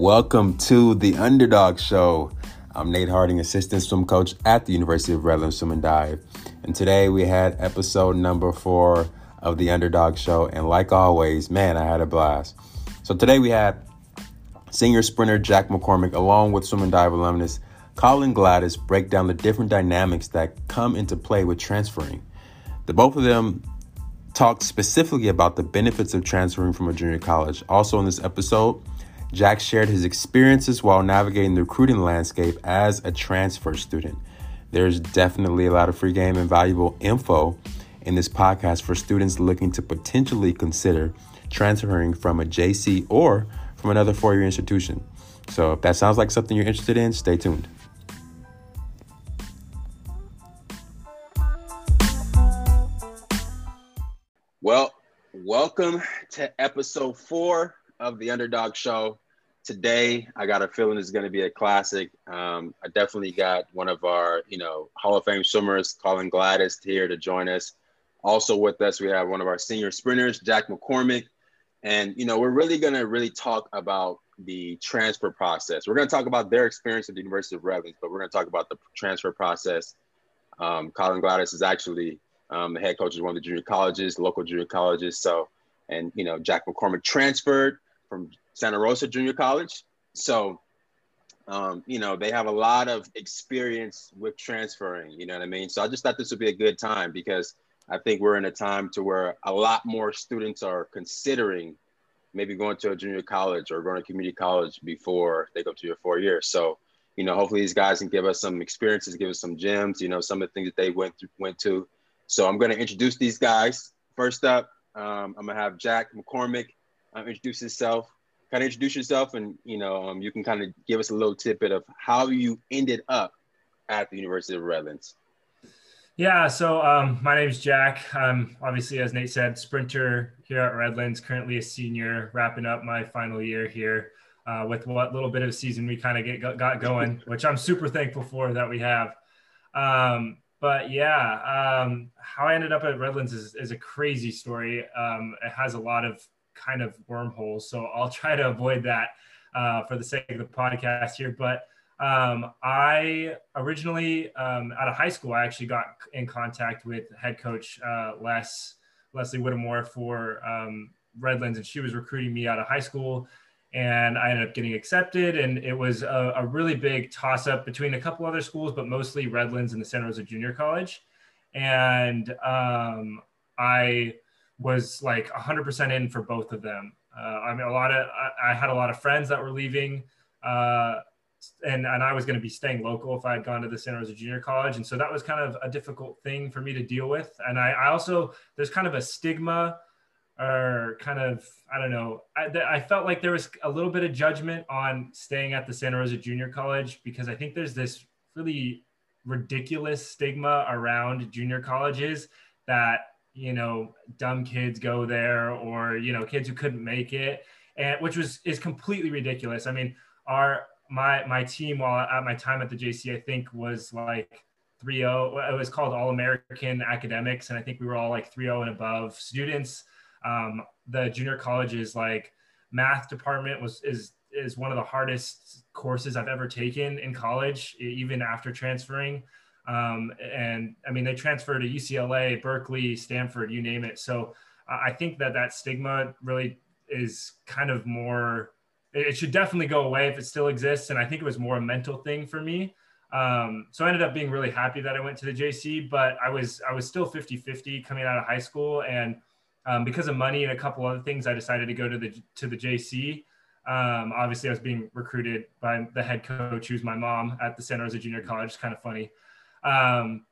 Welcome to the UnderDAWG Show. I'm Nate Harding, assistant swim coach at the University of Redlands Swim and Dive. And today we had episode number four of the UnderDAWG Show. And like always, man, I had a blast. So today we had senior sprinter Jack McCormick, along with swim and dive alumnus Collin Gladys, break down the different dynamics that come into play with transferring. The both of them talked specifically about the benefits of transferring from a junior college. Also, in this episode, Jack shared his experiences while navigating the recruiting landscape as a transfer student. There's definitely a lot of free game and valuable info in this podcast for students looking to potentially consider transferring from a JC or from another four year institution. So, if that sounds like something you're interested in, stay tuned. Well, welcome to episode four of the UnderDAWG Show. Today, I got a feeling it's going to be a classic. Um, I definitely got one of our, you know, Hall of Fame swimmers, Collin Gladys, here to join us. Also with us, we have one of our senior sprinters, Jack McCormick. And, you know, we're really going to really talk about the transfer process. We're going to talk about their experience at the University of Redlands, but we're going to talk about the transfer process. Um, Collin Gladys is actually um, the head coach of one of the junior colleges, local junior colleges. So, and, you know, Jack McCormick transferred from Santa Rosa Junior College. So, um, you know, they have a lot of experience with transferring, you know what I mean? So I just thought this would be a good time because I think we're in a time to where a lot more students are considering maybe going to a junior college or going to community college before they go to your four years. So, you know, hopefully these guys can give us some experiences, give us some gems, you know, some of the things that they went through, went to. So I'm going to introduce these guys. First up, um, I'm going to have Jack McCormick um, introduce yourself, kind of introduce yourself and you know um, you can kind of give us a little tidbit of how you ended up at the university of redlands. Yeah so um, my name is jack. I'm obviously as nate said sprinter here at redlands currently a senior wrapping up my final year here uh, with what little bit of season we kind of get got going which i'm super thankful for that we have. Um, but yeah um, how i ended up at redlands is, is a crazy story. Um, it has a lot of kind of wormholes. So I'll try to avoid that uh, for the sake of the podcast here. But um, I originally um, out of high school, I actually got in contact with head coach uh, Les Leslie Whittemore for um, Redlands, and she was recruiting me out of high school. And I ended up getting accepted, and it was a, a really big toss up between a couple other schools, but mostly Redlands and the Santa Rosa Junior College. And um, I was like 100% in for both of them. Uh, I mean, a lot of I, I, had a lot of friends that were leaving, uh, and and I was going to be staying local if I had gone to the Santa Rosa Junior College, and so that was kind of a difficult thing for me to deal with. And I, I also there's kind of a stigma, or kind of I don't know. I, I felt like there was a little bit of judgment on staying at the Santa Rosa Junior College because I think there's this really ridiculous stigma around junior colleges that you know dumb kids go there or you know kids who couldn't make it. And which was is completely ridiculous. I mean our my my team while at my time at the jc i think was like 3-0 it was called all american academics and i think we were all like 3-0 and above students. Um, the junior college's like math department was is is one of the hardest courses i've ever taken in college even after transferring um, and I mean, they transferred to UCLA, Berkeley, Stanford, you name it. So I think that that stigma really is kind of more, it should definitely go away if it still exists. And I think it was more a mental thing for me. Um, so I ended up being really happy that I went to the JC, but I was, I was still 50, 50 coming out of high school. And um, because of money and a couple other things, I decided to go to the, to the JC. Um, obviously I was being recruited by the head coach, who's my mom at the Santa Rosa Junior College. It's kind of funny. Um,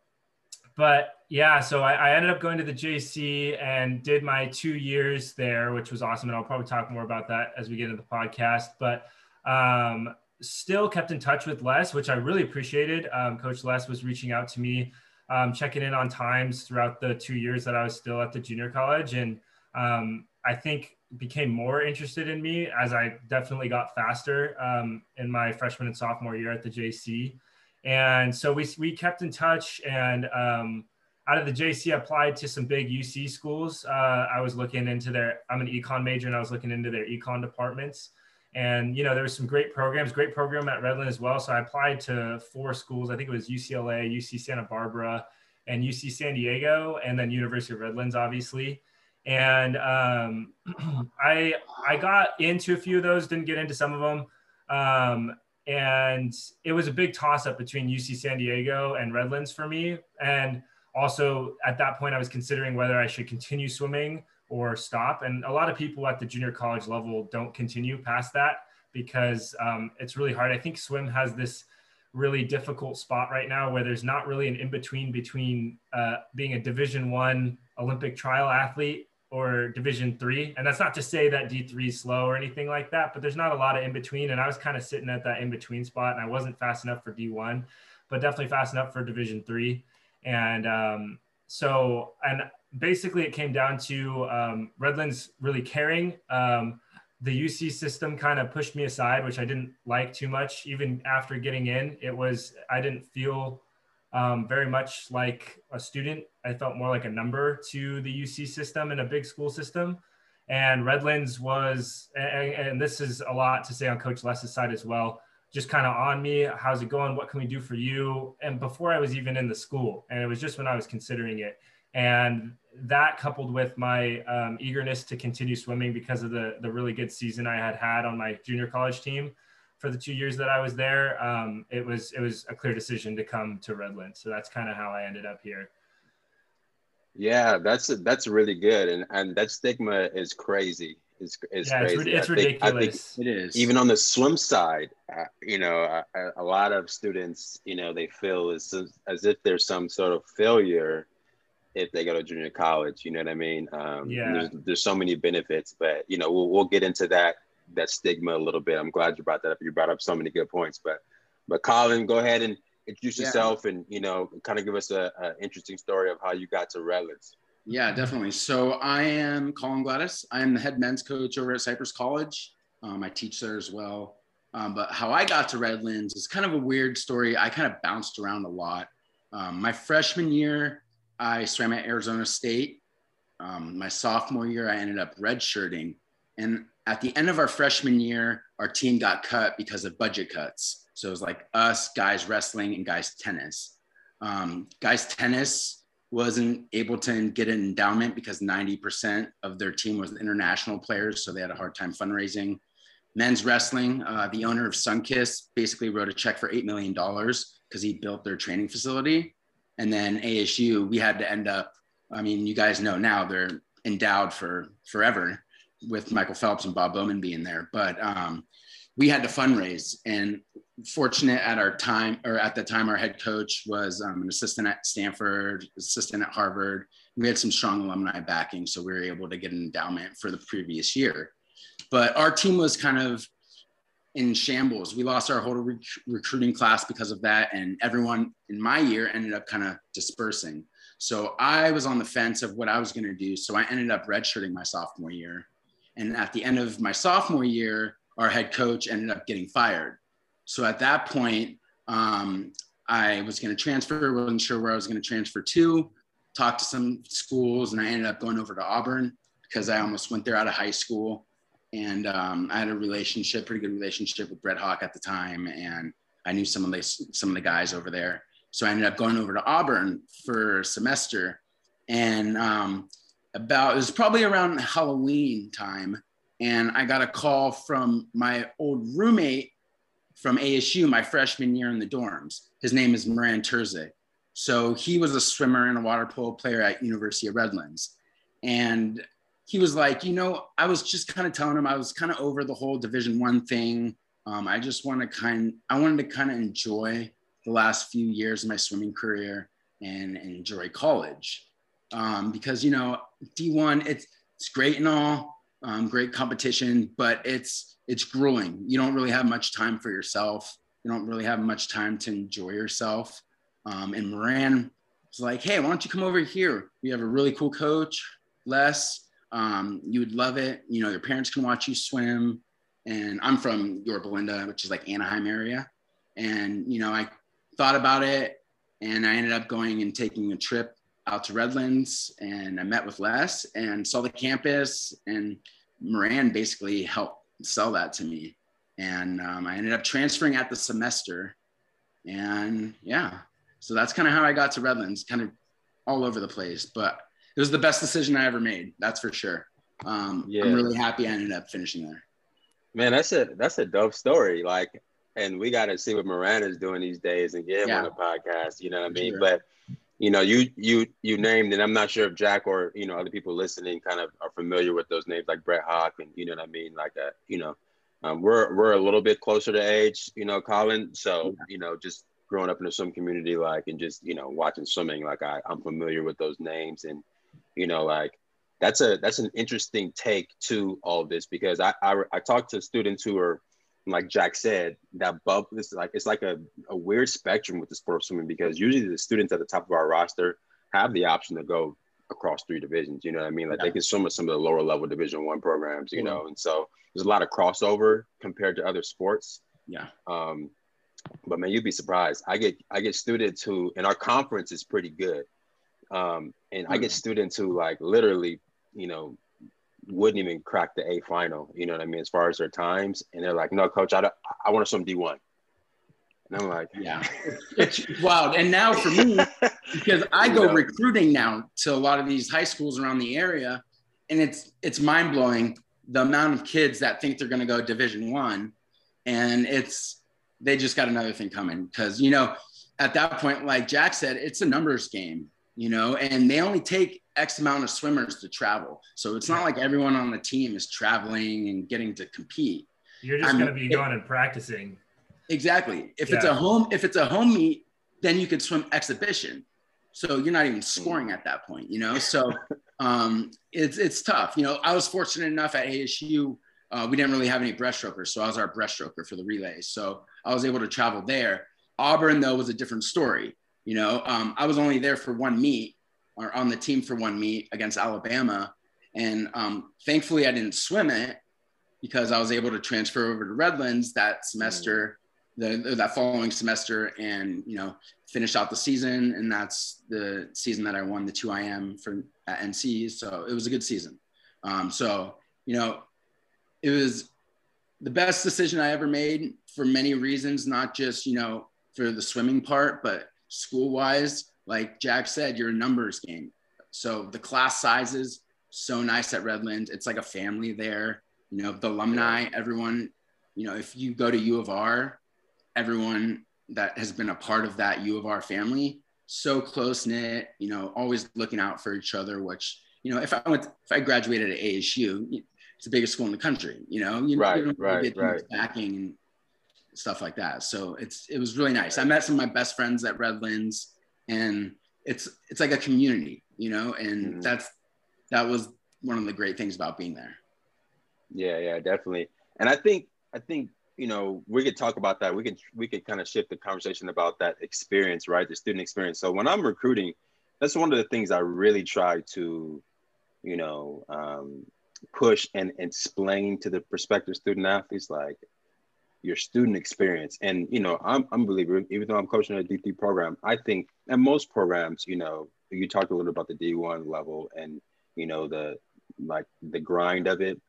but yeah, so I, I, ended up going to the JC and did my two years there, which was awesome. And I'll probably talk more about that as we get into the podcast. But um, still kept in touch with Les, which I really appreciated. Um, Coach Les was reaching out to me, um, checking in on times throughout the two years that I was still at the junior college. And um, I think became more interested in me as I definitely got faster um, in my freshman and sophomore year at the JC. And so we, we kept in touch and um, out of the JC, applied to some big UC schools. Uh, I was looking into their, I'm an econ major and I was looking into their econ departments. And you know, there was some great programs, great program at Redland as well. So I applied to four schools. I think it was UCLA, UC Santa Barbara, and UC San Diego, and then University of Redlands, obviously. And um, I I got into a few of those, didn't get into some of them. Um, and it was a big toss up between UC San Diego and Redlands for me. And also at that point, I was considering whether I should continue swimming or stop. And a lot of people at the junior college level don't continue past that because um, it's really hard. I think swim has this really difficult spot right now where there's not really an in between between uh, being a Division One Olympic trial athlete or Division Three. And that's not to say that D three is slow or anything like that, but there's not a lot of in between. And I was kind of sitting at that in between spot, and I wasn't fast enough for D one, but definitely fast enough for Division Three. And um, so, and basically it came down to um, Redlands really caring. Um, the UC system kind of pushed me aside, which I didn't like too much. Even after getting in, it was I didn't feel um, very much like a student. I felt more like a number to the UC system and a big school system. And Redlands was, and, and this is a lot to say on Coach Les's side as well. Just kind of on me. How's it going? What can we do for you? And before I was even in the school, and it was just when I was considering it and that coupled with my um, eagerness to continue swimming because of the the really good season I had had on my junior college team for the two years that I was there, um, it was it was a clear decision to come to Redlands. So that's kind of how I ended up here. Yeah, that's that's really good, and and that stigma is crazy. Is is yeah, crazy. It's, it's ridiculous. Think, it is. Even on the swim side, uh, you know, a, a, lot of students, you know, they feel as as if there's some sort of failure if they go to junior college. You know what I mean? Um, yeah. There's, there's so many benefits, but you know we'll we'll get into that that stigma a little bit. I'm glad you brought that up. You brought up so many good points, but but Collin, go ahead and introduce yeah. yourself and you know kind of give us a, a, interesting story of how you got to Redlands. Yeah, definitely. So I am Collin Gladys. I am the head men's coach over at Cypress College. Um, I teach there as well. Um, but how I got to Redlands is kind of a weird story. I kind of bounced around a lot. Um, my freshman year, I swam at Arizona State. Um, my sophomore year, I ended up redshirting. And at the end of our freshman year, our team got cut because of budget cuts. So it was like us, guys wrestling, and guys tennis. Um, guys tennis wasn't able to get an endowment because 90% of their team was international players. So they had a hard time fundraising. Men's wrestling, uh, the owner of Sunkist basically wrote a check for $8 million because he built their training facility. And then ASU, we had to end up, I mean, you guys know now they're endowed for forever with Michael Phelps and Bob Bowman being there. But um, we had to fundraise and fortunate at our time or at the time our head coach was um, an assistant at stanford assistant at harvard we had some strong alumni backing so we were able to get an endowment for the previous year but our team was kind of in shambles. We lost our whole rec- recruiting class because of that, and everyone in my year ended up kind of dispersing. So I was on the fence of what I was going to do. So I ended up redshirting my sophomore year, and at the end of my sophomore year, our head coach ended up getting fired. So at that point, um, I was going to transfer. wasn't sure where I was going to transfer to. Talked to some schools, and I ended up going over to Auburn because I almost went there out of high school and um, I had a relationship, pretty good relationship with Brett Hawke at the time, and I knew some of the some of the guys over there. So I ended up going over to Auburn for a semester, and um, about it was probably around Halloween time, and I got a call from my old roommate from ASU my freshman year in the dorms. His name is Moran Terze. So he was a swimmer and a water polo player at University of Redlands. And he was like, you know, I was just kind of telling him I was kind of over the whole Division One thing. Um, I just want to kind, I wanted to kind of enjoy the last few years of my swimming career and, and enjoy college, um, because you know, D1 it's it's great and all, um, great competition, but it's it's grueling. You don't really have much time for yourself. You don't really have much time to enjoy yourself. Um, and Moran was like, hey, why don't you come over here? We have a really cool coach, Les um, you would love it. You know, your parents can watch you swim. And I'm from Yorba Linda, which is like Anaheim area. And, you know, I thought about it and I ended up going and taking a trip out to Redlands and I met with Les and saw the campus and Moran basically helped sell that to me. and um, I ended up transferring at the semester. And yeah, so that's kind of how I got to Redlands, kind of all over the place. But it was the best decision I ever made. That's for sure. Um, yeah. I'm really happy I ended up finishing there. Man, that's a that's a dope story. Like, and we got to see what Moran is doing these days and get him yeah. on the podcast. You know what I mean? Sure. But you know, you you you named, and I'm not sure if Jack or you know other people listening kind of are familiar with those names like Brett Hawke and you know what I mean, like that. You know, um, we're we're a little bit closer to age, you know, Collin. So yeah. you know, just growing up in a swim community, like, and just you know, watching swimming, like I I'm familiar with those names, and you know, like that's a that's an interesting take to all this because I I, I talk to students who are like Jack said, that bubble is like it's like a, a weird spectrum with the sport of swimming because usually the students at the top of our roster have the option to go across three divisions. You know what I mean? Like yeah. they can swim at some of the lower level division one programs, you know, and so there's a lot of crossover compared to other sports. Yeah. Um, but man, you'd be surprised. I get I get students who and our conference is pretty good. Um, and mm-hmm. I get mm. students who like literally, you know, wouldn't even crack the A final. You know what I mean? As far as their times, and they're like, "No, coach, I I want to swim D one." And I'm like, "Yeah, it's wild." And now for me, because I go recruiting now to a lot of these high schools around the area, and it's it's mind blowing the amount of kids that think they're going to go Division One, and it's they just got another thing coming because you know at that point, like Jack said, it's a numbers game, you know, and they only take X amount of swimmers to travel. So it's not like everyone on the team is traveling and getting to compete. You're just going to be going and practicing. Exactly. If yeah. it's a home, if it's a home meet, then you could swim exhibition. So you're not even scoring at that point, you know? So um, it's, it's tough. You know, I was fortunate enough at ASU, uh, we didn't really have any breaststrokers. So I was our breaststroker for the relays. So I was able to travel there. Auburn though was a different story. You know, um, I was only there for one meet or on the team for one meet against Alabama. And um, thankfully, I didn't swim it because I was able to transfer over to Redlands that semester, the, that following semester, and you know finish out the season. And that's the season that I won the two IM for at NC. So it was a good season. Um, so you know, it was the best decision I ever made for many reasons, not just you know for the swimming part, but school wise like Jack said, you're a numbers game. So the class sizes so nice at Redlands. It's like a family there. You know, the alumni, everyone. You know, if you go to U of R, everyone that has been a part of that U of R family, so close knit. You know, always looking out for each other. Which you know, if I went, if I graduated at ASU, it's the biggest school in the country. You know, you, right, you right, get right. backing and stuff like that. So it's it was really nice. I met some of my best friends at Redlands and it's it's like a community you know and mm-hmm. that's that was one of the great things about being there. Yeah yeah definitely. And i think i think you know we could talk about that. We could we could kind of shift the conversation about that experience right? The student experience. So when i'm recruiting that's one of the things i really try to you know um, push and explain to the prospective student athletes like your student experience. And you know, I'm, I'm a believer, even though I'm coaching a D3 program, I think and most programs, you know, you talked a little about the D1 level and you know the like the grind of it.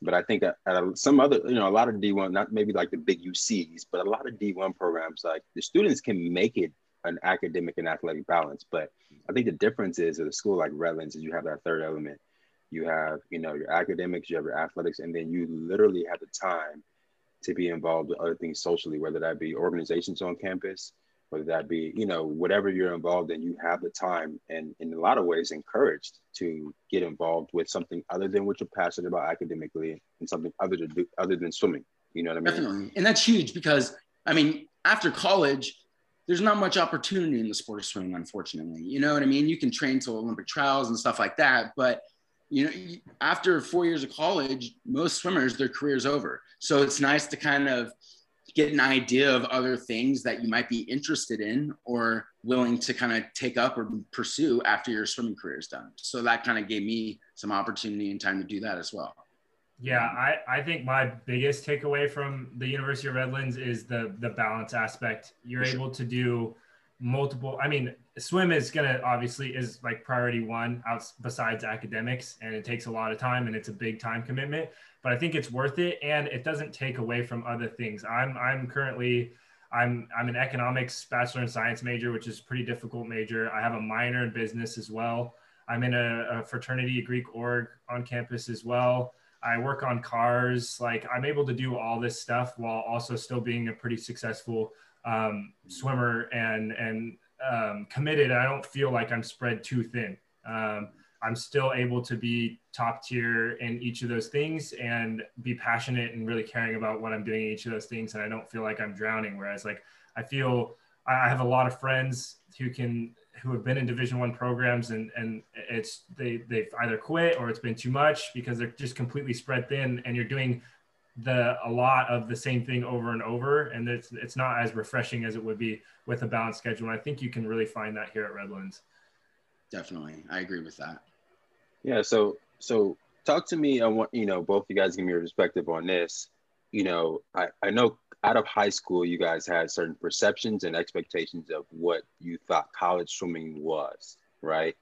But I think at, at uh, some other, you know, a lot of D1, not maybe like the big UCs, but a lot of D1 programs, like the students can make it an academic and athletic balance. But I think the difference is at a school like Redlands is you have that third element. You have, you know, your academics, you have your athletics, and then you literally have the time to be involved with other things socially, whether that be organizations on campus, whether that be, you know, whatever you're involved in, you have the time and in a lot of ways encouraged to get involved with something other than what you're passionate about academically and something other to do other than swimming. You know what I mean? Definitely. And that's huge because I mean, after college, there's not much opportunity in the sport of swimming, unfortunately. You know what I mean? You can train to Olympic trials and stuff like that, but you know, after four years of college, most swimmers, their career's over. So it's nice to kind of get an idea of other things that you might be interested in or willing to kind of take up or pursue after your swimming career is done. So that kind of gave me some opportunity and time to do that as well. Yeah, I, I think my biggest takeaway from the University of Redlands is the the balance aspect. You're sure. able to do multiple. I mean, swim is gonna obviously is like priority one out besides academics, and it takes a lot of time and it's a big time commitment. But I think it's worth it, and it doesn't take away from other things. I'm I'm currently I'm I'm an economics bachelor in science major, which is a pretty difficult major. I have a minor in business as well. I'm in a, a fraternity, a Greek org on campus as well. I work on cars. Like I'm able to do all this stuff while also still being a pretty successful um, swimmer and and um, committed. I don't feel like I'm spread too thin. Um, I'm still able to be top tier in each of those things and be passionate and really caring about what I'm doing in each of those things. And I don't feel like I'm drowning. Whereas like I feel I have a lot of friends who can who have been in division one programs and and it's they they've either quit or it's been too much because they're just completely spread thin and you're doing the a lot of the same thing over and over and it's it's not as refreshing as it would be with a balanced schedule. And i think you can really find that here at redlands. Definitely. I agree with that. Yeah so so talk to me i want you know both you guys give me your perspective on this. You know i i know out of high school you guys had certain perceptions and expectations of what you thought college swimming was right?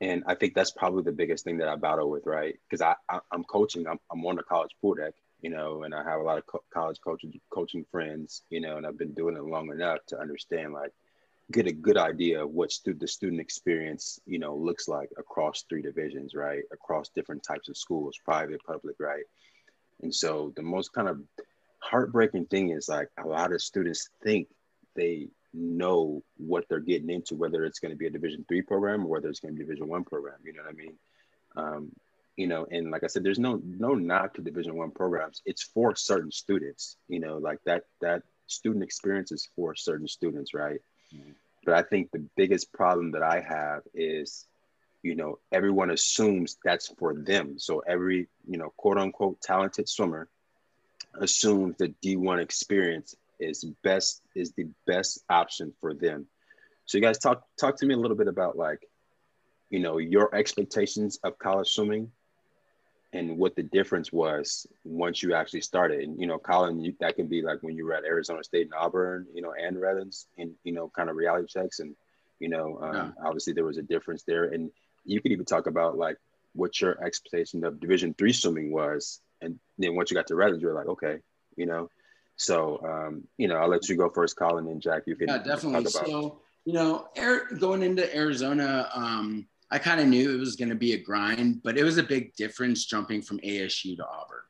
And I think that's probably the biggest thing that I battle with, right? Because I, I am coaching, I'm, I'm on the college pool deck, you know, and I have a lot of co- college coaching coaching friends, you know, and I've been doing it long enough to understand like get a good idea of what stu- the student experience, you know, looks like across three divisions, right? Across different types of schools, private, public, right? And so the most kind of heartbreaking thing is like a lot of students think they know what they're getting into, whether it's going to be a Division three program or whether it's going to be a Division one program. You know what I mean? Um, you know and like i said there's no no knock to division one programs. It's for certain students you know like that that student experience is for certain students right? Mm-hmm. but i think the biggest problem that i have is you know everyone assumes that's for them. So every you know quote unquote talented swimmer assumes the d1 experience is best is the best option for them. So you guys talk talk to me a little bit about like you know your expectations of college swimming and what the difference was once you actually started. And you know, Collin, you, that can be like when you were at Arizona State and Auburn, you know, and Redlands, and you know, kind of reality checks, and you know, um, yeah. obviously there was a difference there. And you could even talk about like what your expectation of Division three swimming was, and then once you got to Redlands, you were like, okay, you know. So, um, you know, I'll let you go first, Collin, and Jack. You can yeah, definitely. So, you know, air, going into Arizona. Um, I kind of knew it was going to be a grind, but it was a big difference jumping from ASU to Auburn.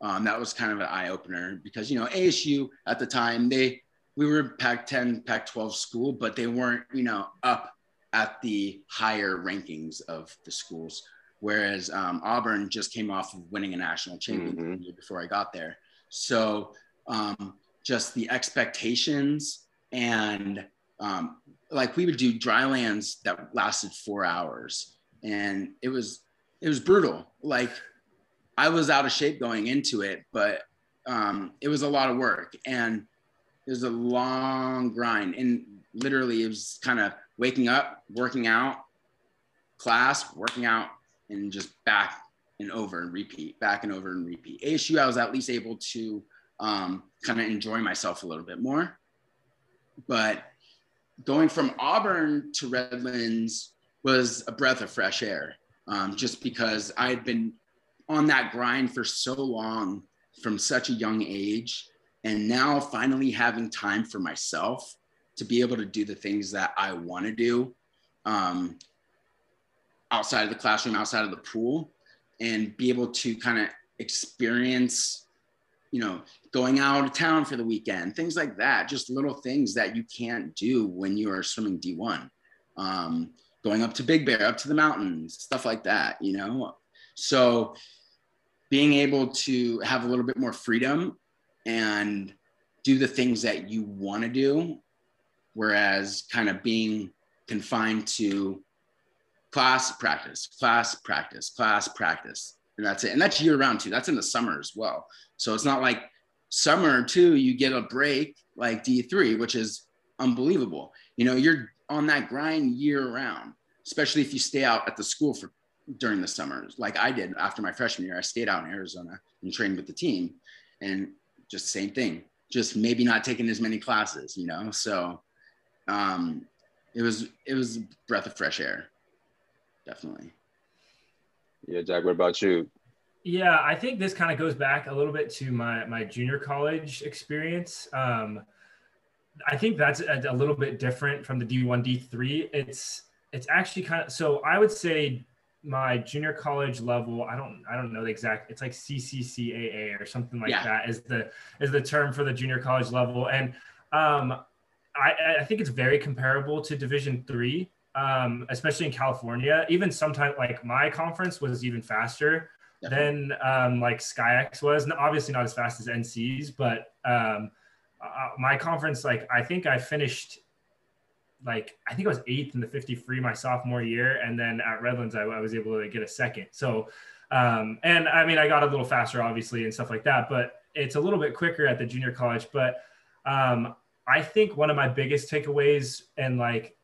Um, that was kind of an eye opener because you know ASU at the time they we were Pac-10, Pac-12 school, but they weren't you know up at the higher rankings of the schools. Whereas um, Auburn just came off of winning a national championship mm-hmm. before I got there, so um, just the expectations and um, like we would do dry lands that lasted four hours. And it was it was brutal. Like i was out of shape going into it but um, it was a lot of work. And it was a long grind. And literally it was kind of waking up working out class working out and just back and over and repeat back and over and repeat. Asu i was at least able to um, kind of enjoy myself a little bit more. But going from Auburn to Redlands was a breath of fresh air, um, just because I had been on that grind for so long from such a young age. And now finally having time for myself to be able to do the things that I want to do um, outside of the classroom, outside of the pool, and be able to kind of experience you know, going out of town for the weekend, things like that, just little things that you can't do when you are swimming D1. Um, going up to Big Bear, up to the mountains, stuff like that, you know? So being able to have a little bit more freedom and do the things that you want to do, whereas kind of being confined to class practice, class practice, class practice. And that's it. And that's year round too. That's in the summer as well. So it's not like summer too, you get a break like D3, which is unbelievable. You know, you're on that grind year round, especially if you stay out at the school for during the summers, like I did after my freshman year. I stayed out in Arizona and trained with the team, and just same thing, just maybe not taking as many classes, you know. So um, it was it was a breath of fresh air, definitely. Yeah, Jack. What about you? Yeah, I think this kind of goes back a little bit to my my junior college experience. Um, I think that's a, a little bit different from the D1, D3. It's it's actually kind of so I would say my junior college level i don't i don't know the exact it's like cccaa or something like yeah. that is the is the term for the junior college level and um i i think it's very comparable to division three um especially in california even sometimes like my conference was even faster Definitely. than um like SCIAC was and obviously not as fast as nc's but um uh, my conference like i think i finished like I think I was eighth in the 50 free my sophomore year, and then at Redlands I, I was able to get a second. So, um, and I mean I got a little faster obviously and stuff like that, but it's a little bit quicker at the junior college. But um, I think one of my biggest takeaways and like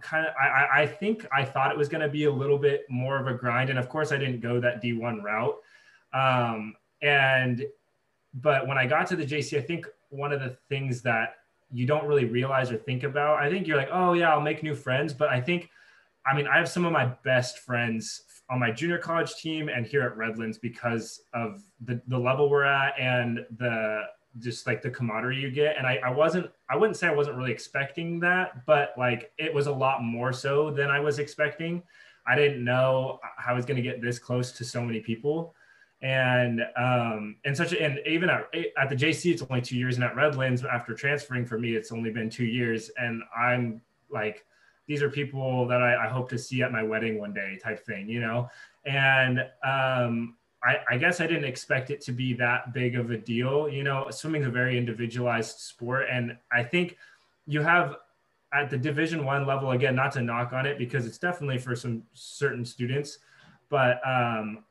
kind of I, I think I thought it was going to be a little bit more of a grind, and of course I didn't go that D1 route. Um, and but when I got to the JC, I think one of the things that you don't really realize or think about. I think you're like, oh yeah, I'll make new friends, but I think, I mean, I have some of my best friends on my junior college team and here at Redlands because of the the level we're at and the just like the camaraderie you get. And I, I wasn't, I wouldn't say I wasn't really expecting that, but like it was a lot more so than I was expecting. I didn't know how I was going to get this close to so many people and um and such and even at, at the jc it's only two years and at redlands after transferring for me it's only been two years and i'm like these are people that I, I hope to see at my wedding one day type thing you know and um I, I guess I didn't expect it to be that big of a deal. You know, swimming is a very individualized sport, and I think you have at the Division One level again, not to knock on it because it's definitely for some certain students, but um,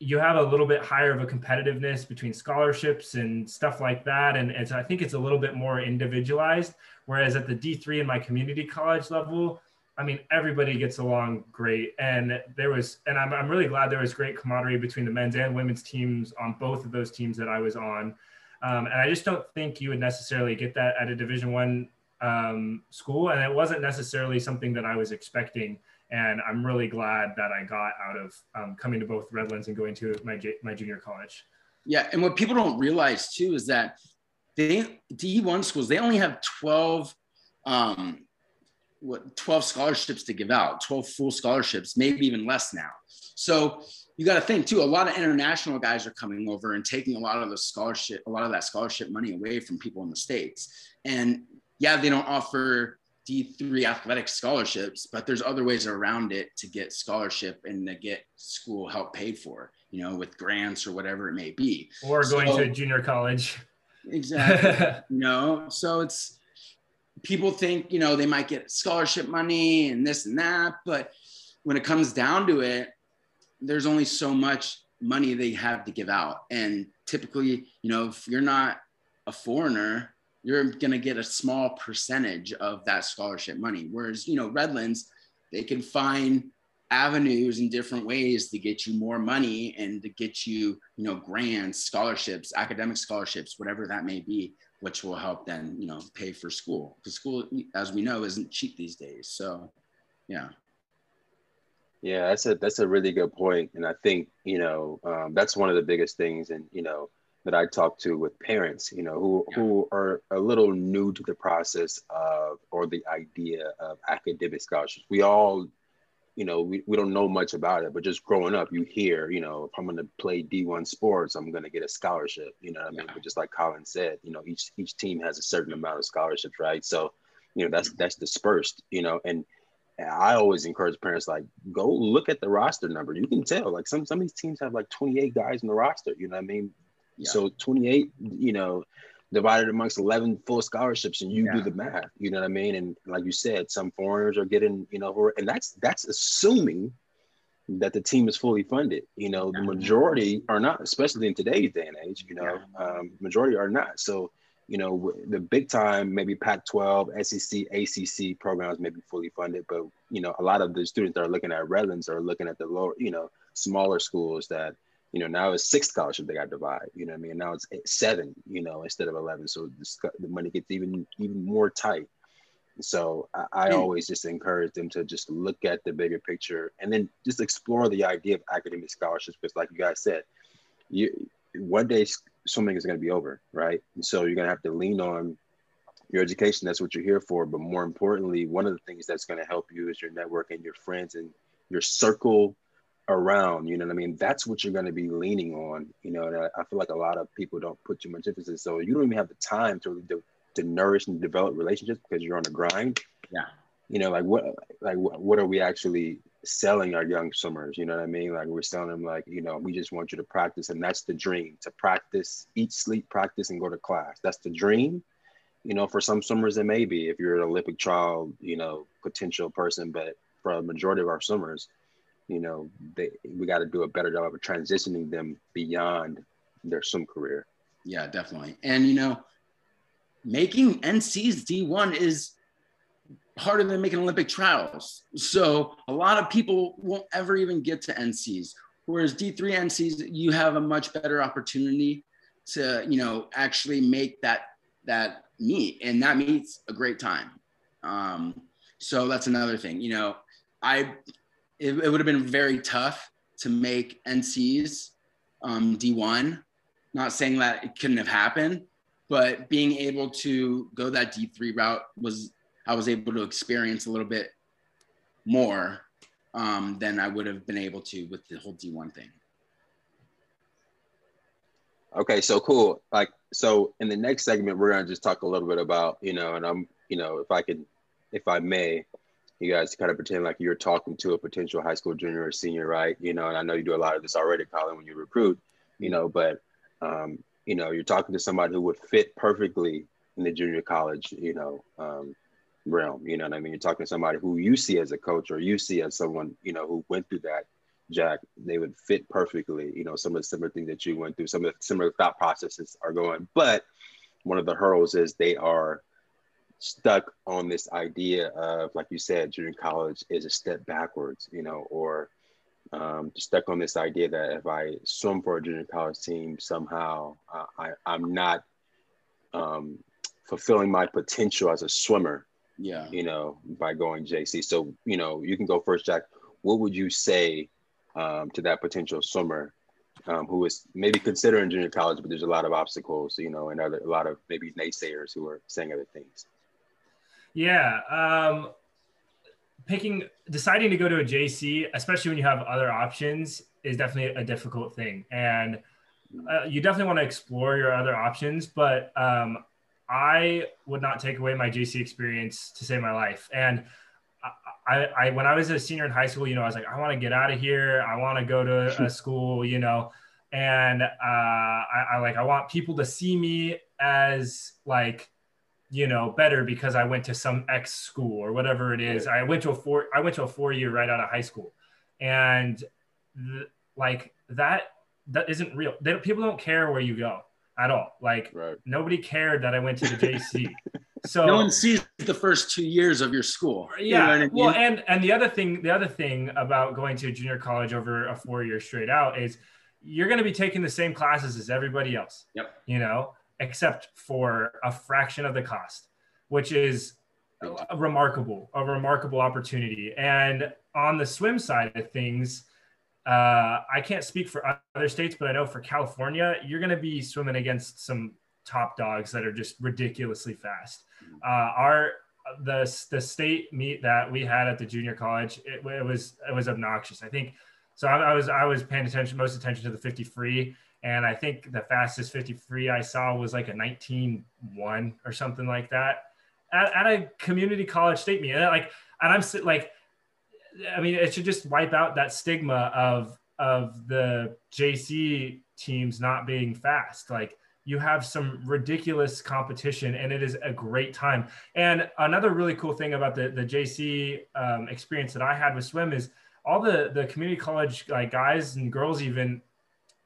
you have a little bit higher of a competitiveness between scholarships and stuff like that. And, and so I think it's a little bit more individualized. Whereas at the D3 in my community college level, I mean, everybody gets along great. And there was, and I'm, I'm really glad there was great camaraderie between the men's and women's teams on both of those teams that I was on. Um, and I just don't think you would necessarily get that at a division one um, school. And it wasn't necessarily something that I was expecting and I'm really glad that I got out of um, coming to both Redlands and going to my my junior college. Yeah, and what people don't realize too is that they D1 schools they only have 12 um, what 12 scholarships to give out, 12 full scholarships, maybe even less now. So you got to think too. A lot of international guys are coming over and taking a lot of the scholarship, a lot of that scholarship money away from people in the states. And yeah, they don't offer D3 athletic scholarships, but there's other ways around it to get scholarship and to get school help paid for, you know, with grants or whatever it may be. Or going so, to junior college. Exactly. you know, so it's people think, you know, they might get scholarship money and this and that, but when it comes down to it, there's only so much money they have to give out. And typically, you know, if you're not a foreigner, you're going to get a small percentage of that scholarship money. Whereas, you know, Redlands, they can find avenues and different ways to get you more money and to get you, you know, grants, scholarships, academic scholarships, whatever that may be, which will help then, you know, pay for school. Because school, as we know, isn't cheap these days. So, yeah. Yeah, that's a that's a really good point, and I think you know um, that's one of the biggest things, and you know that I talk to with parents, you know, who, yeah. who are a little new to the process of or the idea of academic scholarships. We all, you know, we, we don't know much about it, but just growing up, you hear, you know, if I'm going to play D1 sports, I'm going to get a scholarship, you know what I mean? Yeah. But just like Collin said, you know, each, each team has a certain amount of scholarships, right? So, you know, that's, that's dispersed, you know, and I always encourage parents like go look at the roster number. You can tell like some some of these teams have like 28 guys in the roster. You know what I mean? So 28, you know, divided amongst 11 full scholarships and you yeah. do the math, you know what I mean? And like you said, some foreigners are getting, you know, and that's, that's assuming that the team is fully funded. You know, the majority are not, especially in today's day and age, you know, yeah. um, majority are not. So, you know, the big time, maybe Pac 12, SEC, ACC programs may be fully funded, but, you know, a lot of the students that are looking at Redlands are looking at the lower, you know, smaller schools that, you know, now it's six scholarships they got divided. You know what I mean? Now it's seven, you know, instead of eleven. So the, the money gets even even more tight. So I, I hmm. always just encourage them to just look at the bigger picture and then just explore the idea of academic scholarships. Because, like you guys said, you one day swimming is going to be over, right? And so you're going to have to lean on your education. That's what you're here for. But more importantly, one of the things that's going to help you is your network and your friends and your circle around. You know what I mean? That's what you're going to be leaning on. You know, and I, I feel like a lot of people don't put too much emphasis. So you don't even have the time to to, to nourish and develop relationships because you're on the grind. Yeah. You know, like what, like what are we actually selling our young swimmers. You know what I mean? Like we're selling them like, you know, we just want you to practice. And that's the dream to practice, eat, sleep, practice, and go to class. That's the dream. You know, for some swimmers, it may be if you're an Olympic trial, you know, potential person, but for a majority of our swimmers, you know, they, we got to do a better job of transitioning them beyond their swim career. Yeah, definitely. And, you know, making NC's D1 is harder than making Olympic trials. So a lot of people won't ever even get to NCs. Whereas D3 NCs, you have a much better opportunity to, you know, actually make that that meet, and that meets a great time. Um, so that's another thing. You know, I it, it would have been very tough to make NCs um, D1. Not saying that it couldn't have happened, but being able to go that D3 route was I was able to experience a little bit more um, than I would have been able to with the whole D1 thing. Okay, so cool. Like, so in the next segment, we're gonna just talk a little bit about, you know, and I'm, you know, if I could, if I may, you guys kind of pretend like you're talking to a potential high school junior or senior, right? You know, and I know you do a lot of this already, Collin, when you recruit, you know, but, um, you know, you're talking to somebody who would fit perfectly in the junior college, you know, um, realm. You know what I mean? You're talking to somebody who you see as a coach or you see as someone, you know, who went through that, Jack, they would fit perfectly. You know, some of the similar things that you went through, some of the similar thought processes are going. But one of the hurdles is they are stuck on this idea of, like you said, junior college is a step backwards, you know, or um, stuck on this idea that if I swim for a junior college team, somehow uh, I, I'm not um, fulfilling my potential as a swimmer yeah. You know, by going JC. So, you know, you can go first, Jack. What would you say um, to that potential swimmer um, who is maybe considering junior college, but there's a lot of obstacles, you know, and other, a lot of maybe naysayers who are saying other things? Yeah. Um, picking, deciding to go to a JC, especially when you have other options, is definitely a difficult thing. And uh, you definitely want to explore your other options, but um, I would not take away my JC experience to save my life. And I, I, when I was a senior in high school, you know, I was like, I want to get out of here. I want to go to a school, you know, and uh, I, I like, I want people to see me as like, you know, better because I went to some X school or whatever it is. I went to a four, I went to a four year right out of high school, and th- like that, that isn't real. They, people don't care where you go at all. Like right. nobody cared that I went to the JC. So no one sees the first two years of your school. Yeah. You know I mean? Well, and and the other thing, the other thing about going to a junior college over a four year straight out is you're going to be taking the same classes as everybody else. Yep. You know, except for a fraction of the cost, which is a remarkable, a remarkable opportunity. And on the swim side of things, uh, I can't speak for other states, but I know for California, you're going to be swimming against some top dogs that are just ridiculously fast. Uh, our the the state meet that we had at the junior college, it, it was it was obnoxious. I think so. I, I, was I was paying attention most attention to the 50 free, and I think the fastest 50 free I saw was like a 19 one or something like that at, at a community college state meet. And like, and I'm like I mean, it should just wipe out that stigma of of the JC teams not being fast. Like you have some ridiculous competition, and it is a great time. And another really cool thing about the the JC um, experience that I had with swim is all the the community college like guys and girls even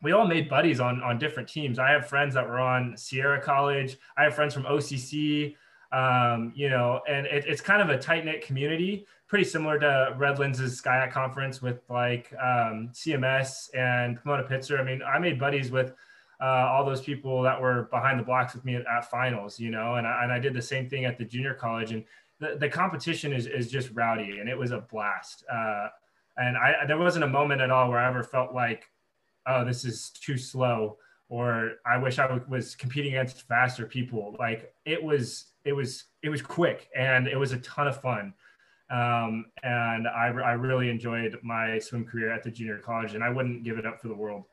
we all made buddies on on different teams. I have friends that were on Sierra College. I have friends from OCC. Um, you know, and it, it's kind of a tight knit community pretty similar to Redlands' SCIAC conference with like um, CMS and Pomona Pitzer. I mean, I made buddies with uh, all those people that were behind the blocks with me at, at finals, you know, and I, and I did the same thing at the junior college. And the, the competition is, is just rowdy and it was a blast. Uh, and I, there wasn't a moment at all where I ever felt like, oh, this is too slow or I wish I was competing against faster people. Like it was, it was, it was quick and it was a ton of fun. Um, and I, I really enjoyed my swim career at the junior college and I wouldn't give it up for the world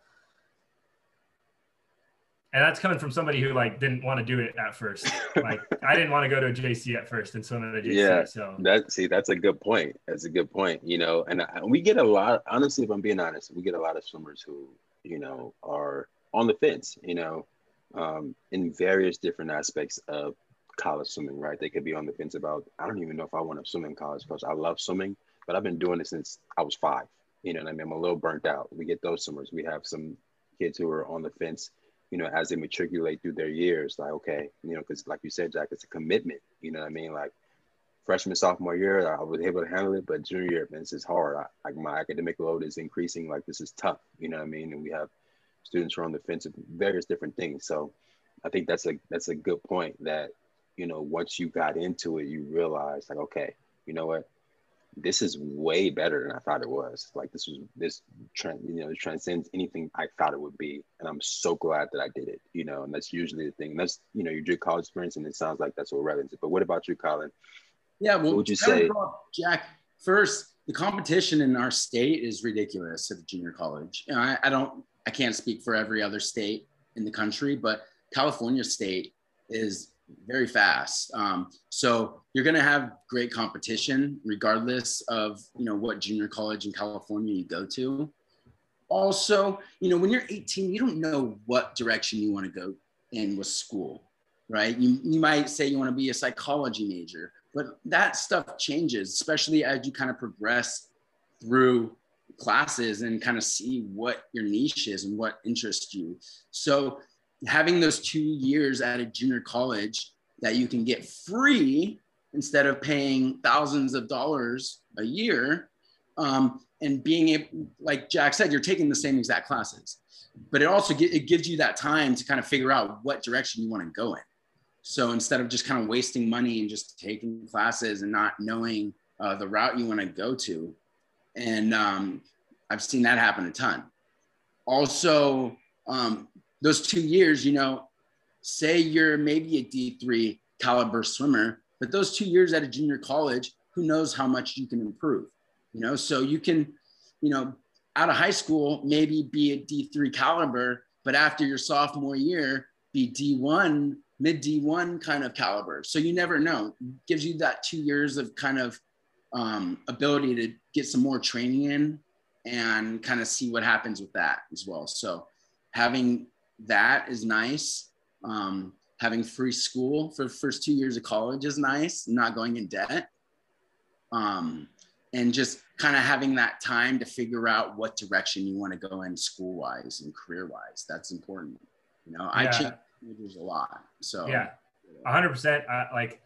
and that's coming from somebody who like didn't want to do it at first. Like I didn't want to go to a JC at first and swim at a JC. Yeah, so that see that's a good point. That's a good point. You know, and I, we get a lot. Honestly, if I'm being honest, we get a lot of swimmers who you know are on the fence. You know, um, in various different aspects of college swimming. Right? They could be on the fence about I don't even know if I want to swim in college because I love swimming, but I've been doing it since I was five. You know, I mean, I'm a little burnt out. We get those swimmers. We have some kids who are on the fence you know, as they matriculate through their years, like, okay, you know, because like you said, Jack, it's a commitment, you know what I mean? Like freshman, sophomore year, I was able to handle it, but junior year, man, this is hard. I, like my academic load is increasing. Like this is tough, you know what I mean? And we have students who are on the fence of various different things. So I think that's a, that's a good point that, you know, once you got into it, you realize like, okay, you know what, this is way better than I thought it was. Like this was this trend, you know, it transcends anything I thought it would be. And I'm so glad that I did it, you know, and that's usually the thing. That's, you know, you do college experience and it sounds like that's what is. But what about you, Collin? Yeah, well, what would you say? Jack, first, the competition in our state is ridiculous at the junior college. You know, I, I don't, I can't speak for every other state in the country, but California state is very fast. Um, so you're going to have great competition regardless of you know what junior college in California you go to. Also, you know when you're 18, you don't know what direction you want to go in with school, right? You you might say you want to be a psychology major, but that stuff changes, especially as you kind of progress through classes and kind of see what your niche is and what interests you. So having those two years at a junior college that you can get free instead of paying thousands of dollars a year um, and being able like jack said you're taking the same exact classes. But it also get, it gives you that time to kind of figure out what direction you want to go in. So instead of just kind of wasting money and just taking classes and not knowing uh, the route you want to go to. And um, i've seen that happen a ton. Also um, those two years, you know, say you're maybe a D3 caliber swimmer, but those two years at a junior college, who knows how much you can improve, you know? So you can, you know, out of high school, maybe be a D3 caliber, but after your sophomore year, be D1, mid D1 kind of caliber. So you never know. It gives you that two years of kind of um, ability to get some more training in and kind of see what happens with that as well. So having that is nice. Um, having free school for the first two years of college is nice, not going in debt. Um, and just kind of having that time to figure out what direction you want to go in school wise and career wise. That's important. You know, yeah. I change majors a lot. So, yeah, 100%. Uh, like,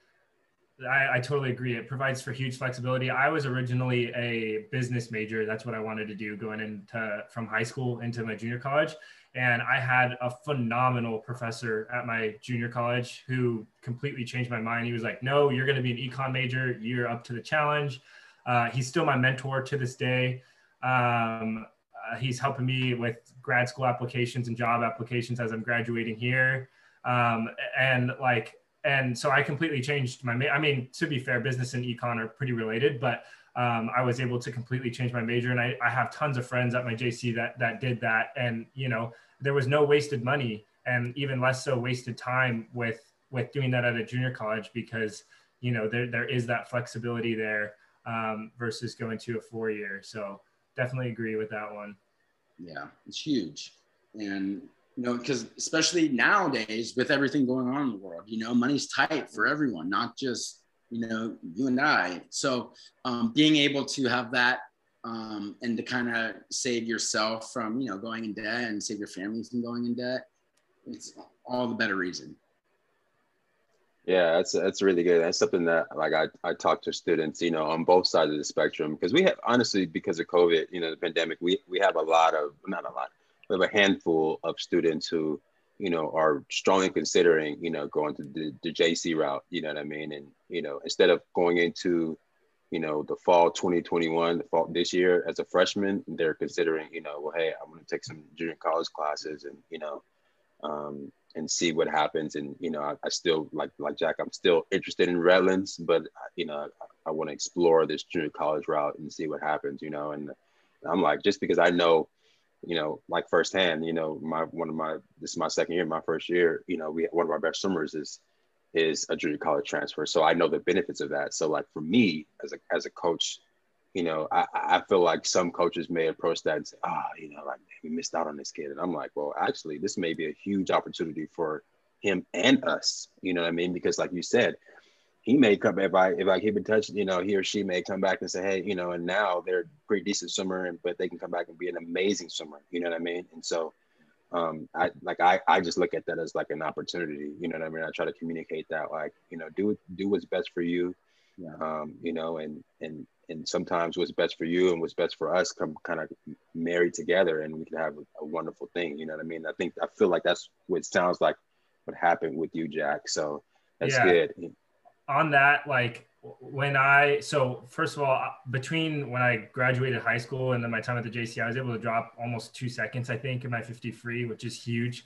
I, I, totally agree. It provides for huge flexibility. I was originally a business major. That's what I wanted to do going into from high school into my junior college. And I had a phenomenal professor at my junior college who completely changed my mind. He was like, No, you're going to be an econ major. You're up to the challenge. Uh, he's still my mentor to this day. Um, uh, he's helping me with grad school applications and job applications as I'm graduating here. Um, and like, and so I completely changed my, I mean, to be fair, business and econ are pretty related, but um, I was able to completely change my major. And I, I have tons of friends at my JC that that did that. And you know, there was no wasted money, and even less so wasted time with with doing that at a junior college because you know there there is that flexibility there um, versus going to a four year. So definitely agree with that one. Yeah, it's huge, and you know because especially nowadays with everything going on in the world, you know, money's tight for everyone, not just you know, you and I. So um, being able to have that um, and to kind of save yourself from, you know, going in debt and save your family from going in debt, it's all the better reason. Yeah, that's that's really good. That's something that like I, I talk to students, you know, on both sides of the spectrum because we have honestly because of COVID, you know, the pandemic, we we have a lot of not a lot, we have a handful of students who you know, are strongly considering, you know, going to the, the JC route, you know what I mean? And, you know, instead of going into, you know, the fall 2021, the fall this year as a freshman, they're considering, you know, well, hey, I'm going to take some junior college classes and, you know, um, and see what happens. And, you know, I, I, still like, like Jack, I'm still interested in Redlands, but, you know, I, I want to explore this junior college route and see what happens, you know, and I'm like, just because I know, you know, like firsthand, you know, my one of my this is my second year, my first year, you know, we one of our best swimmers is is a junior college transfer. So I know the benefits of that. So like for me as a as a coach, you know, I, I feel like some coaches may approach that and say, ah, oh, you know, like we missed out on this kid. And I'm like, well, actually, this may be a huge opportunity for him and us. You know what I mean? Because like you said, he may come if I if I keep in touch, you know, he or she may come back and say, hey, you know, and now they're pretty decent swimmer, and but they can come back and be an amazing swimmer. You know what I mean? And so, um, I like I I just look at that as like an opportunity. You know what I mean? I try to communicate that like you know do do what's best for you. Yeah. Um, you know, and and and sometimes what's best for you and what's best for us come kind of married together, and we can have a, a wonderful thing. You know what I mean? I think I feel like that's what sounds like what happened with you, Jack. So that's yeah. good on that, like when I so first of all, uh, between when I graduated high school and then my time at the JC, I was able to drop almost two seconds, I think, in my 50 free, which is huge.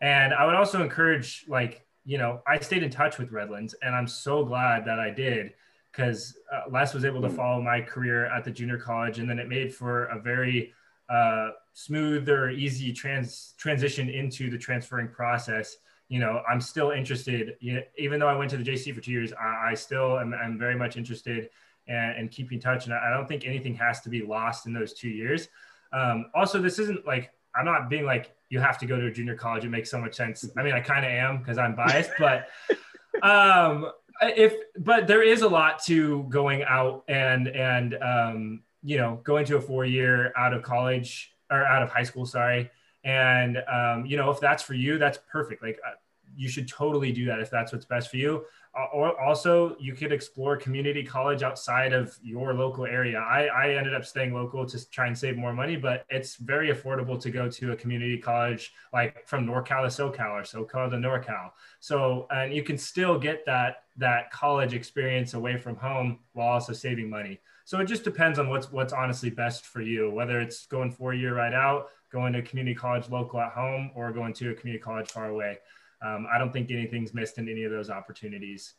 And I would also encourage, like, you know, I stayed in touch with Redlands, and I'm so glad that I did because uh, Les was able to mm. follow my career at the junior college, and then it made for a very uh, smooth or easy trans transition into the transferring process you know, I'm still interested, even though I went to the JC for two years, I, I still am, I'm very much interested and, and keep in touch. And I don't think anything has to be lost in those two years. Um, also, this isn't like, I'm not being like, you have to go to a junior college. It makes so much sense. I mean, I kind of am because I'm biased, but um, if, but there is a lot to going out and, and, um, you know, going to a four year out of college or out of high school, sorry, and um, you know, if that's for you, that's perfect. Like uh, you should totally do that if that's what's best for you. Uh, or also, you could explore community college outside of your local area. I, I ended up staying local to try and save more money, but it's very affordable to go to a community college like from NorCal to SoCal or SoCal to NorCal. So, and you can still get that that college experience away from home while also saving money. So it just depends on what's what's honestly best for you, whether it's going four year right out going to community college local at home or going to a community college far away. Um, I don't think anything's missed in any of those opportunities.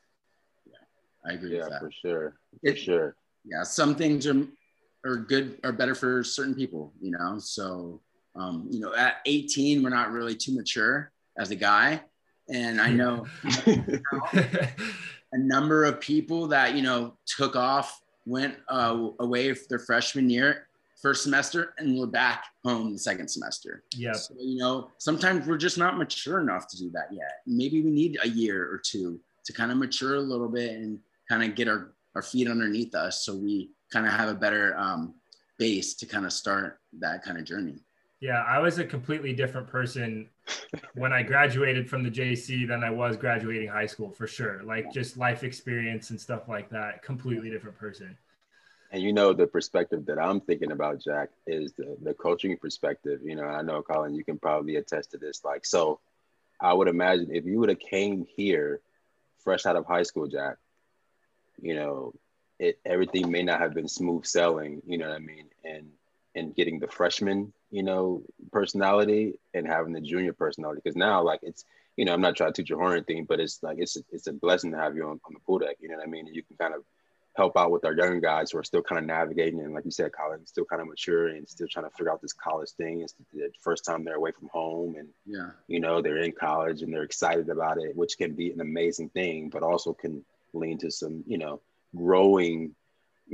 Yeah, I agree. Yeah, for sure. For it, sure. Yeah, some things are are good are better for certain people, you know. So, um, you know, at 18, we're not really too mature as a guy, and I know a number of people that you know took off, went uh, away for their freshman year, first semester and we're back home the second semester. Yeah. So, you know, sometimes we're just not mature enough to do that yet. Maybe we need a year or two to kind of mature a little bit and kind of get our, our feet underneath us so we kind of have a better um, base to kind of start that kind of journey. Yeah, I was a completely different person when I graduated from the JC than I was graduating high school for sure. Like just life experience and stuff like that, completely different person. And you know, the perspective that I'm thinking about, Jack, is the, the coaching perspective. You know, I know, Collin, you can probably attest to this. Like, so I would imagine if you would have came here fresh out of high school, Jack, you know, it everything may not have been smooth sailing, you know what I mean? And and getting the freshman, you know, personality and having the junior personality. Because now, like, it's, you know, I'm not trying to teach your horn thing, but it's like it's it's a blessing to have you on, on the pool deck. You know what I mean? And you can kind of help out with our younger guys who are still kind of navigating and like you said collin still kind of mature and still trying to figure out this college thing. It's the first time they're away from home and yeah. you know they're in college and they're excited about it which can be an amazing thing but also can lead to some you know growing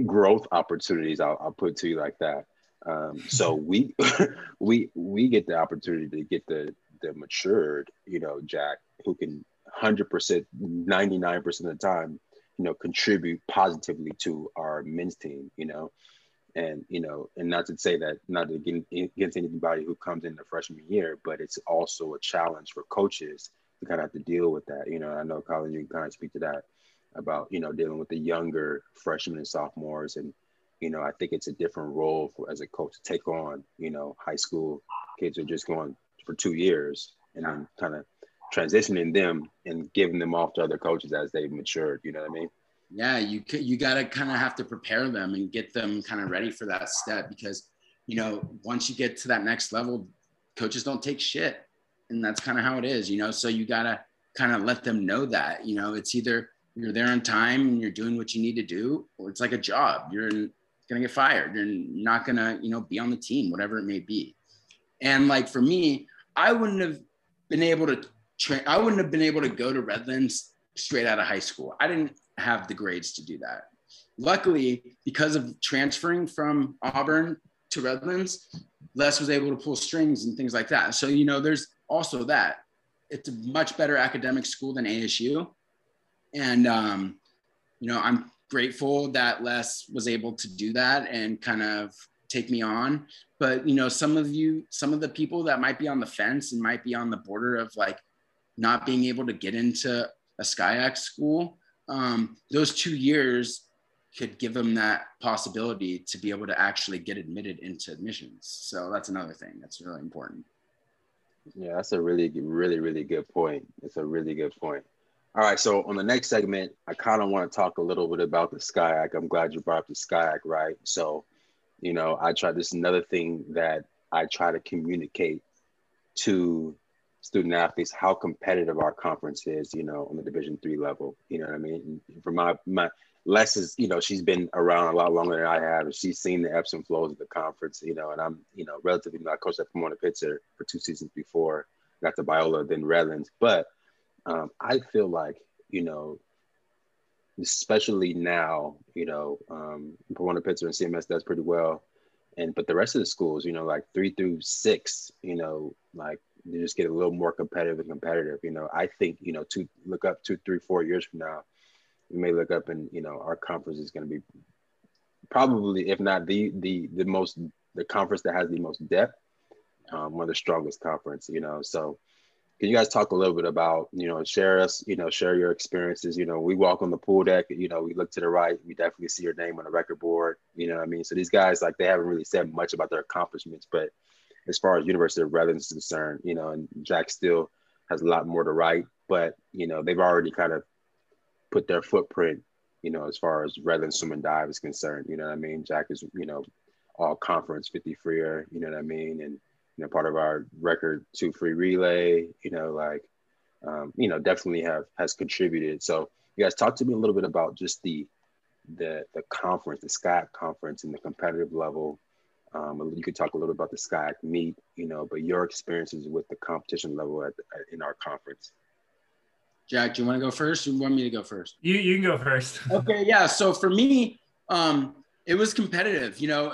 growth opportunities i'll, I'll put to you like that. Um, so we we we get the opportunity to get the the matured you know jack who can 100% 99% of the time you know, contribute positively to our men's team, you know, and, you know, and not to say that, not against anybody who comes in the freshman year, but it's also a challenge for coaches to kind of have to deal with that. You know, I know Collin, you can kind of speak to that about, you know, dealing with the younger freshmen and sophomores. And, you know, I think it's a different role for as a coach to take on, you know, high school kids are just going for two years and then kind of transitioning them and giving them off to other coaches as they've matured. You know what I mean? Yeah, you you got to kind of have to prepare them and get them kind of ready for that step because you know once you get to that next level, coaches don't take shit, and that's kind of how it is. You know, so you got to kind of let them know that you know it's either you're there on time and you're doing what you need to do, or it's like a job. You're gonna get fired. You're not gonna, you know, be on the team, whatever it may be. And like for me, I wouldn't have been able to I wouldn't have been able to go to Redlands straight out of high school. I didn't have the grades to do that. Luckily, because of transferring from Auburn to Redlands, Les was able to pull strings and things like that. So, you know, there's also that. It's a much better academic school than ASU. And, um, you know, I'm grateful that Les was able to do that and kind of take me on. But, you know, some of you, some of the people that might be on the fence and might be on the border of like not being able to get into a SCIAC school, um, those two years could give them that possibility to be able to actually get admitted into admissions. So that's another thing that's really important. Yeah, that's a really, really, really good point. It's a really good point. All right, so on the next segment, I kind of want to talk a little bit about the SCIAC. I'm glad you brought up the SCIAC, right? So, you know, I try this is another thing that I try to communicate to student athletes how competitive our conference is, you know, on the Division three level. You know what I mean? For my my Les is, you know, she's been around a lot longer than I have, and she's seen the ebbs and flows of the conference, you know. And I'm, you know, relatively, know, I coached at Pomona Pitzer for two seasons before, got to Biola, then Redlands, but um, I feel like, you know, especially now, you know, um, Pomona Pitzer and CMS does pretty well. And, but the rest of the schools, you know, like three through six, you know, like they just get a little more competitive and competitive. You know, I think, you know, to look up two, three, four years from now, we may look up and, you know, our conference is going to be probably, if not the, the, the most, the conference that has the most depth, um, one of the strongest conference, you know, so, can you guys talk a little bit about, you know, share us, you know, share your experiences? You know, we walk on the pool deck, you know, we look to the right, we definitely see your name on the record board, you know I mean? So these guys, like, they haven't really said much about their accomplishments, but as far as University of Redlands is concerned, you know, and Jack still has a lot more to write, but, you know, they've already kind of put their footprint, you know, as far as Redlands swim and dive is concerned, you know what I mean? Jack is, you know, all conference 50 freer, you know what I mean? And, you know, part of our record two free relay, you know, like, um, you know, definitely have has contributed. So you guys talk to me a little bit about just the the the conference, the Scott conference and the competitive level. Um, you could talk a little about the SCIAC meet, you know, but your experiences with the competition level at, at in our conference. Jack, do you want to go first? You want me to go first? You you can go first. okay, yeah. So for me, um, it was competitive. You know,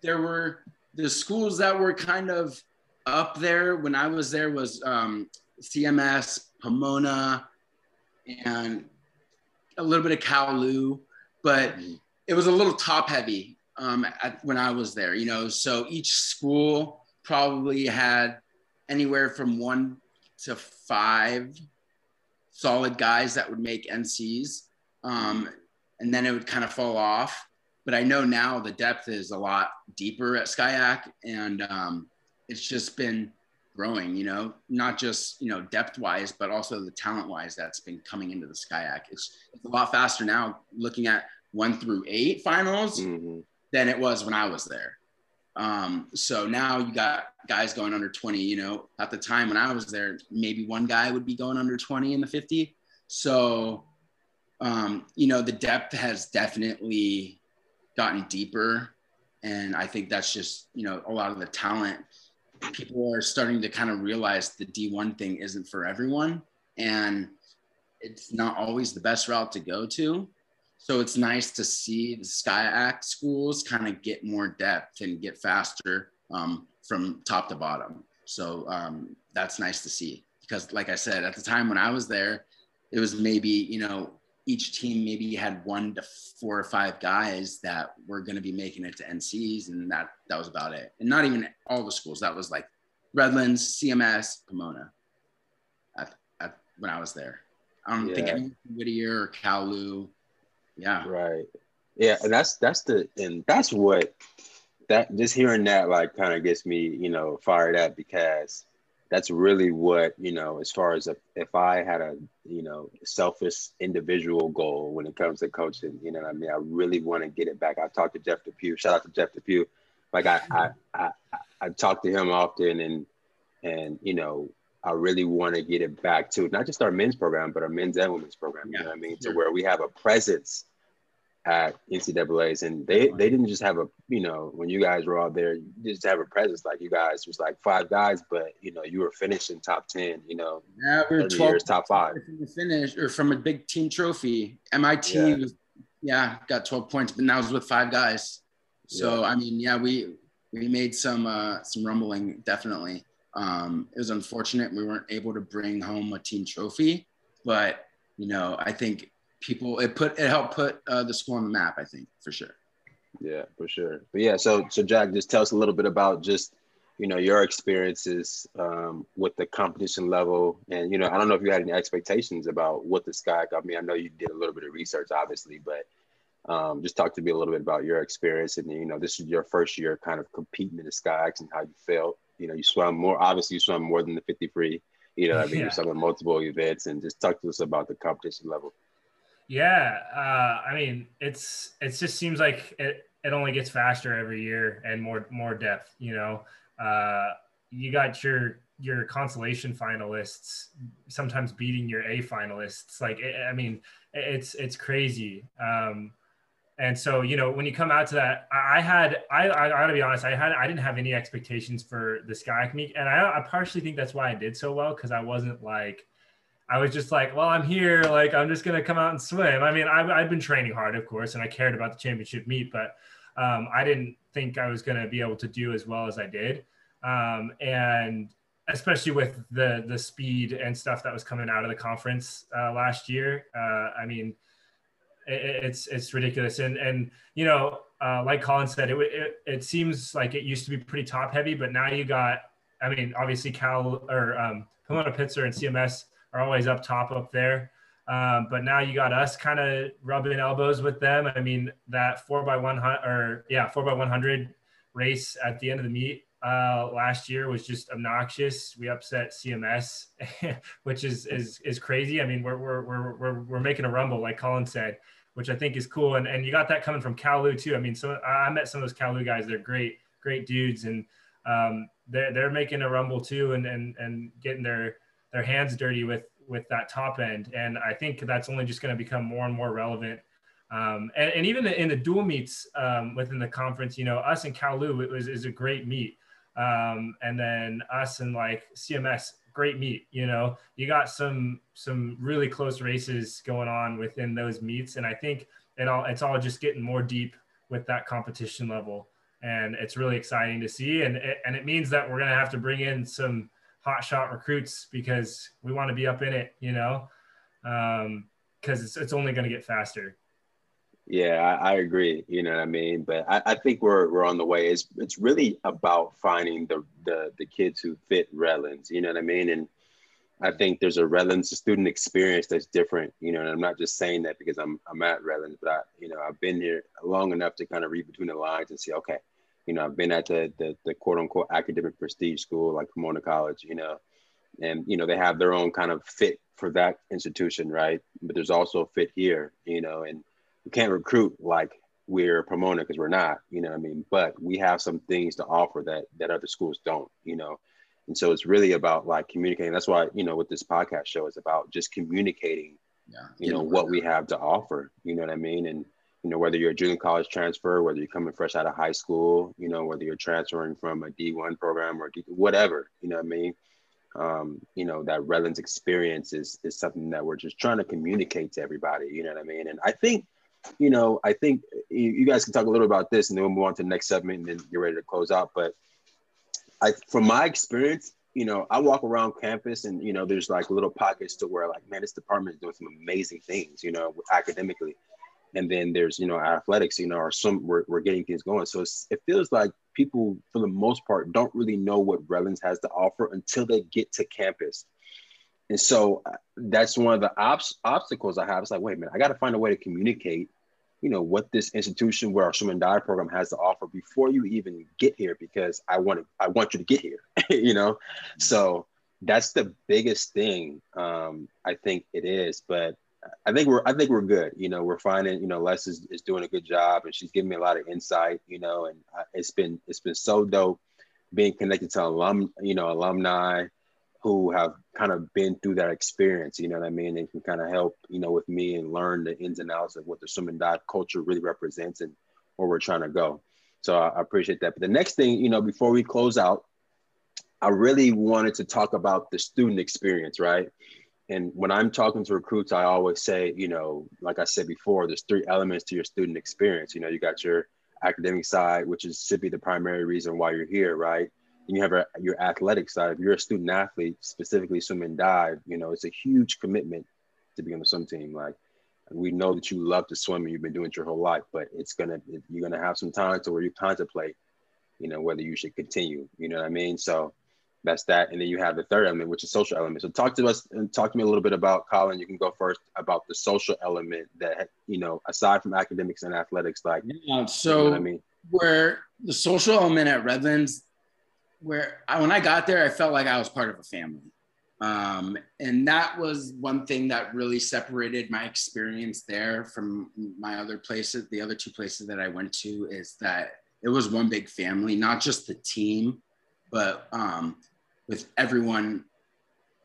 there were the schools that were kind of up there when I was there was um, CMS, Pomona, and a little bit of Kowloon, but it was a little top heavy um, at, when I was there, you know. So each school probably had anywhere from one to five solid guys that would make NCs. Um, and then it would kind of fall off but I know now the depth is a lot deeper at SCIAC, and um, it's just been growing. You know, not just you know depth wise, but also the talent wise that's been coming into the SCIAC. It's, it's a lot faster now, looking at one through eight finals mm-hmm. Than it was when I was there. Um, so now you got guys going under 20. You know, at the time when I was there, maybe one guy would be going under 20 in the 50. So, um, you know, the depth has definitely gotten deeper. And I think that's just, you know, a lot of the talent. People are starting to kind of realize the D1 thing isn't for everyone. And it's not always the best route to go to. So it's nice to see the SCIAC schools kind of get more depth and get faster um, from top to bottom. So um, that's nice to see because, like I said, at the time when I was there, it was maybe you know each team maybe had one to four or five guys that were going to be making it to NCs, and that that was about it. And not even all the schools. That was like Redlands, CMS, Pomona. At, at when I was there, I don't yeah. think any Whittier or Kowloon. Yeah. Right. Yeah, and that's that's the and that's what that just hearing that like kind of gets me you know fired up because that's really what you know as far as if, if i had a you know selfish individual goal when it comes to coaching you know i mean i really want to get it back i talked to jeff depew shout out to jeff depew like I, I i i i talk to him often and and you know i really want to get it back to not just our men's program but our men's and women's program you yeah, know what i mean sure. to where we have a presence at NCAA's, and they they didn't just have a you know when you guys were out there, you just have a presence like you guys was like five guys, but you know you were finishing top ten, you know, yeah, we were 12 years, top five. From the finish or from a big team trophy. MIT yeah. was yeah got twelve points, but that was with five guys. So yeah. I mean, yeah, we we made some uh, some rumbling definitely. Um, it was unfortunate we weren't able to bring home a team trophy, but you know I think people it put it helped put uh, the school on the map. I think for sure. Yeah, for sure. But yeah, so so Jack, just tell us a little bit about just you know your experiences um, with the competition level, and you know I don't know if you had any expectations about what the SCIAC. I mean, I know you did a little bit of research, obviously, but um, just talk to me a little bit about your experience, and you know this is your first year kind of competing in the SCIACs and how you felt. You know, you swam more. Obviously, you swam more than the 50 free. You know, I mean, yeah. you swam multiple events, and just talk to us about the competition level. Yeah, uh, I mean, it's it just seems like it it only gets faster every year and more more depth. You know, uh, you got your your consolation finalists sometimes beating your A finalists. Like, it, I mean, it's it's crazy. Um, and so, you know, when you come out to that, I had, I, I gotta be honest, I had, I didn't have any expectations for the SCIAC meet, and I, I partially think that's why I did so well because I wasn't like, I was just like, well, I'm here. Like, I'm just going to come out and swim. I mean, I've, I've been training hard, of course, and I cared about the championship meet, but um, I didn't think I was going to be able to do as well as I did. Um, and especially with the the speed and stuff that was coming out of the conference uh, last year, uh, I mean, it's it's ridiculous. And and you know, uh, like Collin said, it, it it seems like it used to be pretty top heavy, but now you got, I mean, obviously Cal or um, Pomona Pitzer and CMS are always up top up there. Um, but now you got us kind of rubbing elbows with them. I mean, that four by one hundred or yeah, four by one hundred race at the end of the meet uh, last year was just obnoxious. We upset CMS, which is is is crazy. I mean, we're we're we're we're, we're making a rumble, like Collin said, which I think is cool. And and you got that coming from Cal Lu too. I mean, so I met some of those Cal Lu guys. They're great, great dudes, and um, they're they're making a rumble too, and and and getting their their hands dirty with with that top end. And I think that's only just going to become more and more relevant. Um, and, and, even in the dual meets um, within the conference, you know, us and Cal Lu it was is a great meet. Um, and then us and like CMS, great meet. You know, you got some some really close races going on within those meets, and I think it all it's all just getting more deep with that competition level, and it's really exciting to see. And it, and it means that we're gonna have to bring in some hot shot recruits because we want to be up in it, you know, because um, it's, it's only going to get faster. Yeah, I, I, agree. You know what I mean? But I, I, think we're, we're on the way. It's, it's really about finding the, the, the kids who fit Redlands, you know what I mean? And I think there's a Redlands student experience that's different, you know, and I'm not just saying that because I'm, I'm at Redlands, but I, you know, I've been here long enough to kind of read between the lines and see, okay, you know, I've been at the, the, the quote unquote academic prestige school like Pomona College, you know, and, you know, they have their own kind of fit for that institution, right? But there's also a fit here, you know, and we can't recruit like we're Pomona because we're not, you know I mean? But we have some things to offer that, that other schools don't, you know? And so it's really about like communicating. That's why, you know, what this podcast show is about just communicating, yeah, you know, what we have to offer, you know what I mean? And, you know, whether you're a junior college transfer, whether you're coming fresh out of high school, you know, whether you're transferring from a D1 program or D, whatever, you know what I mean? Um, you know, that Redlands experience is, is something that we're just trying to communicate to everybody, you know what I mean? And I think, you know, I think you, you guys can talk a little about this and then we'll move on to the next segment and then get ready to close out. But I, from my experience, you know, I walk around campus and, you know, there's like little pockets to where like, man, this department is doing some amazing things, you know, academically. And then there's you know athletics you know or some we're, we're getting things going. So it feels like people for the most part don't really know what Redlands has to offer until they get to campus. And so uh, that's one of the ob- obstacles i have. It's like wait a minute i got to find a way to communicate you know what this institution where our and dive program has to offer before you even get here because i want to i want you to get here you know so that's the biggest thing. Um, I think it is, but I think we're I think we're good. You know, we're finding you know Les is, is doing a good job, and she's giving me a lot of insight. You know, and it's been it's been so dope being connected to alum you know alumni who have kind of been through that experience. You know what I mean? They can kind of help you know with me and learn the ins and outs of what the swim and dive culture really represents and where we're trying to go. So I, I appreciate that. But the next thing you know, before we close out, I really wanted to talk about the student experience, right? and when I'm talking to recruits, I always say, you know, like I said before, there's three elements to your student experience. You know, you got your academic side, which is should be the primary reason why you're here, right? And you have a, your athletic side. If you're a student athlete, specifically swim and dive, you know, it's a huge commitment to be on the swim team. Like, we know that you love to swim and you've been doing it your whole life, but it's gonna you're gonna have some time to where you contemplate, you know, whether you should continue. You know what I mean? So that's that. And then you have the third element, which is social element. So talk to us and talk to me a little bit about Collin. You can go first about the social element that you know, aside from academics and athletics, like yeah. So you know I mean, where the social element at Redlands, where I, when I got there, I felt like I was part of a family. Um, and that was one thing that really separated my experience there from my other places. The other two places that I went to is that it was one big family, not just the team, but um, with everyone,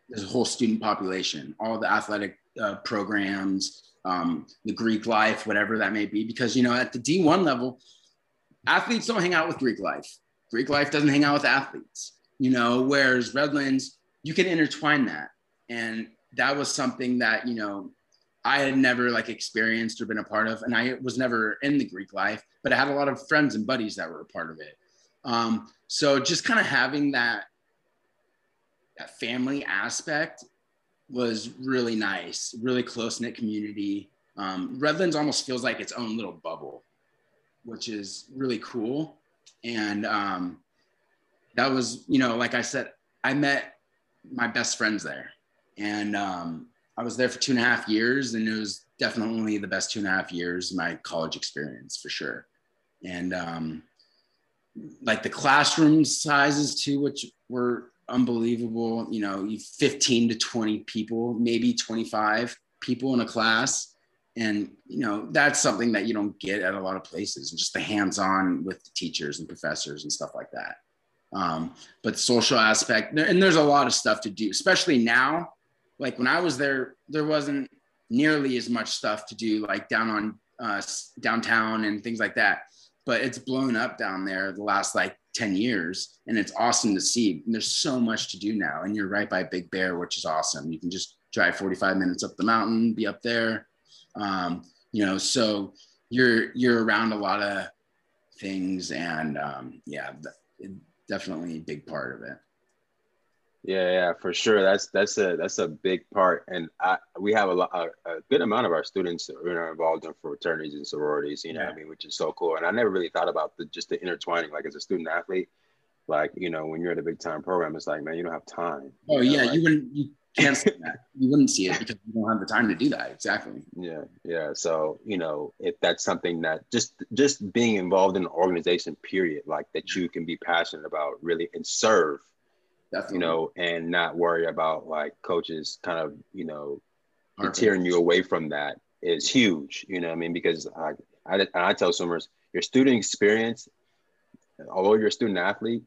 there's a whole student population, all the athletic uh, programs, um, the Greek life, whatever that may be. Because, you know, at the D1 level, athletes don't hang out with Greek life. Greek life doesn't hang out with athletes, you know, whereas Redlands, you can intertwine that. And that was something that, you know, I had never like experienced or been a part of. And I was never in the Greek life, but I had a lot of friends and buddies that were a part of it. Um, so just kind of having that that family aspect was really nice, really close knit community. Um, Redlands almost feels like its own little bubble, which is really cool. And um, that was, you know, like I said, I met my best friends there, and um, I was there for two and a half years, and it was definitely the best two and a half years my college experience for sure. And um, like the classroom sizes too, which were unbelievable. You know, 15 to 20 people, maybe 25 people in a class. And, you know, that's something that you don't get at a lot of places, and just the hands on with the teachers and professors and stuff like that. Um, but social aspect, and there's a lot of stuff to do, especially now. Like when I was there, there wasn't nearly as much stuff to do, like down on uh, downtown and things like that but it's blown up down there the last like 10 years and it's awesome to see and there's so much to do now and you're right by big bear which is awesome you can just drive 45 minutes up the mountain be up there um, you know so you're you're around a lot of things and um, yeah definitely a big part of it yeah, yeah, for sure. That's that's a that's a big part, and I, we have a, lot, a, a good amount of our students are involved in fraternities and sororities. You know, yeah. I mean, which is so cool. And I never really thought about the just the intertwining. Like as a student athlete, like you know, when you're at a big time program, it's like, man, you don't have time. Oh know, yeah, like, you wouldn't you can't see that. You wouldn't see it because you don't have the time to do that. Exactly. Yeah, yeah. So you know, if that's something that just just being involved in an organization, period, like that you can be passionate about, really, and serve Definitely. you know, and not worry about like coaches kind of, you know, tearing you away from that is huge. You know I mean? Because I, I, I tell swimmers, your student experience, although you're a student athlete,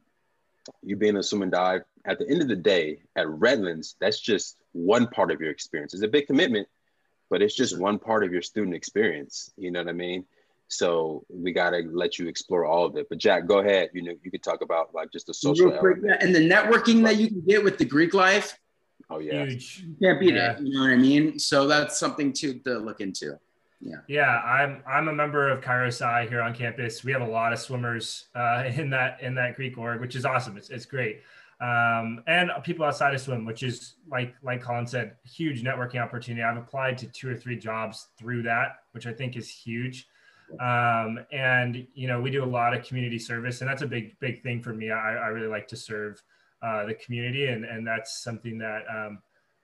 you being a swim and dive, at the end of the day, at Redlands, that's just one part of your experience. It's a big commitment, but it's just one part of your student experience. You know what I mean? So we got to let you explore all of it. But Jack, go ahead. You know, you could talk about like just the social quick, yeah, and the networking that you can get with the Greek life. Oh yeah, huge. You can't beat yeah. it. You know what I mean? So that's something to, to look into. Yeah. Yeah, I'm I'm a member of Chi Rho Psi here on campus. We have a lot of swimmers uh, in that in that Greek org, which is awesome. It's it's great. Um, and people outside of swim, which is like like Collin said, huge networking opportunity. I've applied to two or three jobs through that, which I think is huge um, and you know we do a lot of community service and that's a big big thing for me i, I really like to serve uh, the community and and that's something that um,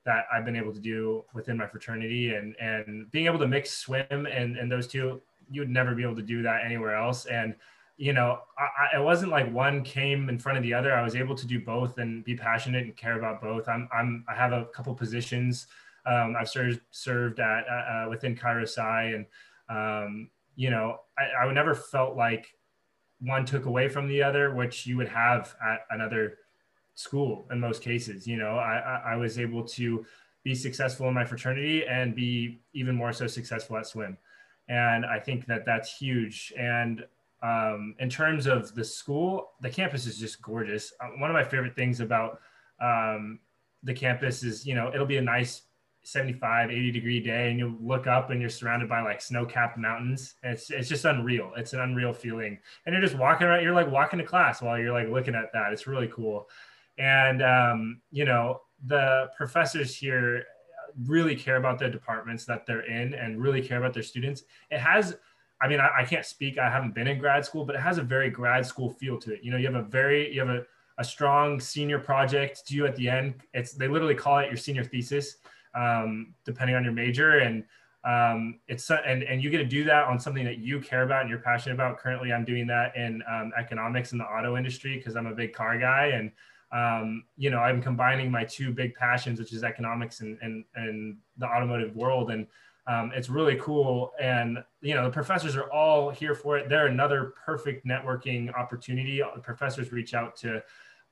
that i've been able to do within my fraternity and and being able to mix swim and and those two you would never be able to do that anywhere else and you know, I, it wasn't like one came in front of the other. I was able to do both and be passionate and care about both. I'm, I'm, I have a couple positions. Um, I've served served at uh, within Chi Psi, and um, you know, I, I never felt like one took away from the other, which you would have at another school in most cases. You know, I, I, was able to be successful in my fraternity and be even more so successful at swim. And I think that that's huge. And um, in terms of the school, the campus is just gorgeous. Uh, one of my favorite things about um, the campus is, you know, it'll be a nice 75, 80 degree day and you look up and you're surrounded by like snow capped mountains. It's, it's just unreal. It's an unreal feeling. And you're just walking around, you're like walking to class while you're like looking at that. It's really cool. And, um, you know, the professors here really care about the departments that they're in and really care about their students. It has I mean, I, I, can't speak. I haven't been in grad school, but it has a very grad school feel to it. You know, you have a very, you have a, a strong senior project due at the end. It's they literally call it your senior thesis, um, depending on your major, and um, it's and and you get to do that on something that you care about and you're passionate about. Currently, I'm doing that in um, economics in the auto industry because I'm a big car guy, and um, you know, I'm combining my two big passions, which is economics and and and the automotive world, and um, it's really cool. And you know the professors are all here for it. They're another perfect networking opportunity. The professors reach out to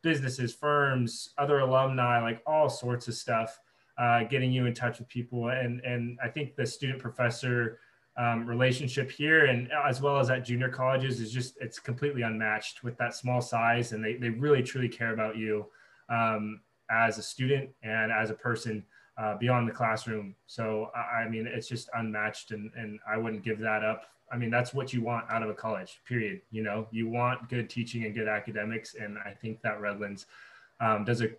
businesses firms other alumni like all sorts of stuff uh, getting you in touch with people. And and i think the student professor um, relationship here and as well as at junior colleges is just it's completely unmatched with that small size and they, they really truly care about you um, as a student and as a person uh, beyond the classroom. So I, mean, it's just unmatched, and and I wouldn't give that up. I mean, that's what you want out of a college. Period. You know, you want good teaching and good academics, and I think that Redlands um, does a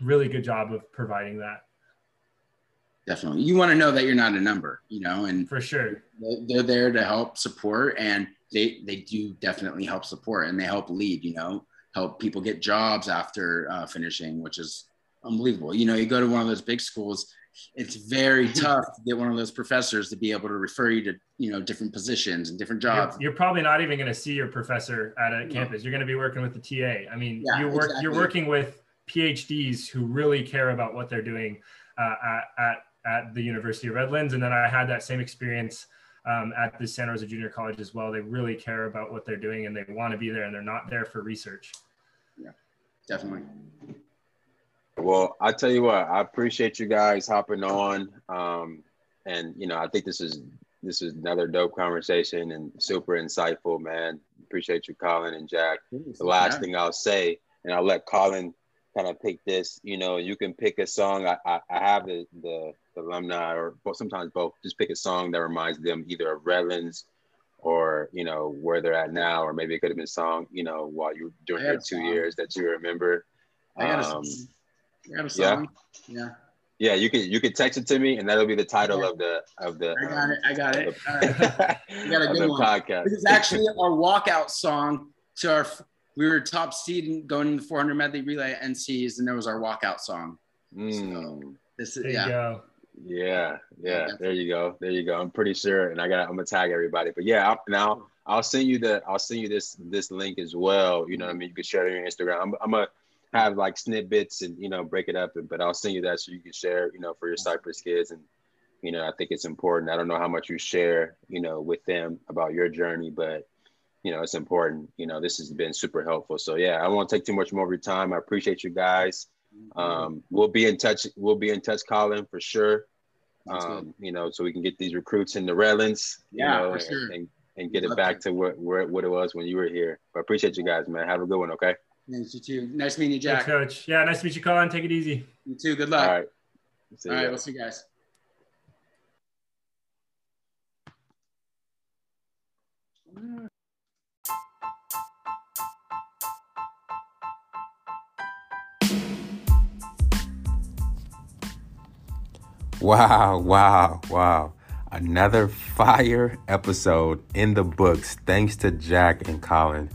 really good job of providing that. Definitely, you want to know that you're not a number, you know, and for sure, they're there to help support, and they they do definitely help support, and they help lead, you know, help people get jobs after uh, finishing, which is unbelievable. You know, you go to one of those big schools, it's very tough to get one of those professors to be able to refer you to, you know, different positions and different jobs. You're, you're probably not even going to see your professor at a campus. You're going to be working with the TA. I mean, yeah, you work, exactly. you're working with PhDs who really care about what they're doing uh, at, at, at the University of Redlands. And then I had that same experience um, at the Santa Rosa Junior College as well. They really care about what they're doing and they want to be there and they're not there for research. Yeah, definitely. Well, I tell you what, I appreciate you guys hopping on. Um, and you know, I think this is this is another dope conversation and super insightful, man. Appreciate you, Collin and Jack. The last thing I'll say, and I'll let Collin kind of pick this. You know, you can pick a song. I, I, I have the, the, the alumni, or sometimes both. Just pick a song that reminds them either of Redlands or you know where they're at now, or maybe it could have been a song you know while you during your two years that you remember. I got um, I got a song. Yeah. yeah. Yeah, you could you could text it to me, and that'll be the title of the of the. I got um, it. I got it. The, right. got a good one. Podcast. This is actually our walkout song to our. We were top seed going in the 400 medley relay at NCs, and there was our walkout song. Mm. So this is yeah. Yeah, yeah. There you go. There you go. I'm pretty sure, and I got. I'm gonna tag everybody. But yeah, I'll, now I'll send you the. I'll send you this this link as well. You know what I mean? You can share it on your Instagram. I'm, I'm a have like snippets and you know break it up and, but i'll send you that so you can share you know for your cypress kids and you know i think it's important i don't know how much you share you know with them about your journey but you know it's important you know this has been super helpful so yeah i won't take too much more of your time i appreciate you guys um, we'll be in touch we'll be in touch collin for sure um, you know so we can get these recruits in the redlands yeah you know, for sure. and, and, and get it back to what, where, what it was when you were here but I appreciate you guys man have a good one okay Nice to you too. Nice meeting you, Jack. Thanks, Coach. Yeah, nice to meet you, Collin. Take it easy. You too. Good luck. All right. See All right. We'll see you guys. Wow, wow, wow. Another fire episode in the books. Thanks to Jack and Collin.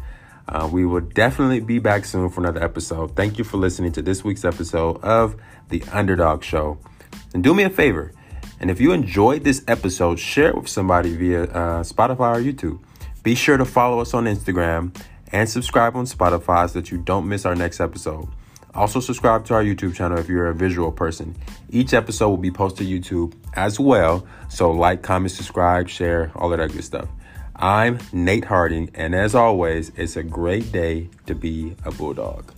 Uh, we will definitely be back soon for another episode. Thank you for listening to this week's episode of The UnderDAWG Show. And do me a favor, and if you enjoyed this episode, share it with somebody via uh, Spotify or YouTube. Be sure to follow us on Instagram and subscribe on Spotify so that you don't miss our next episode. Also, subscribe to our YouTube channel if you're a visual person. Each episode will be posted to YouTube as well. So, like, comment, subscribe, share, all of that good stuff. I'm Nate Harding, and as always, it's a great day to be a Bulldog.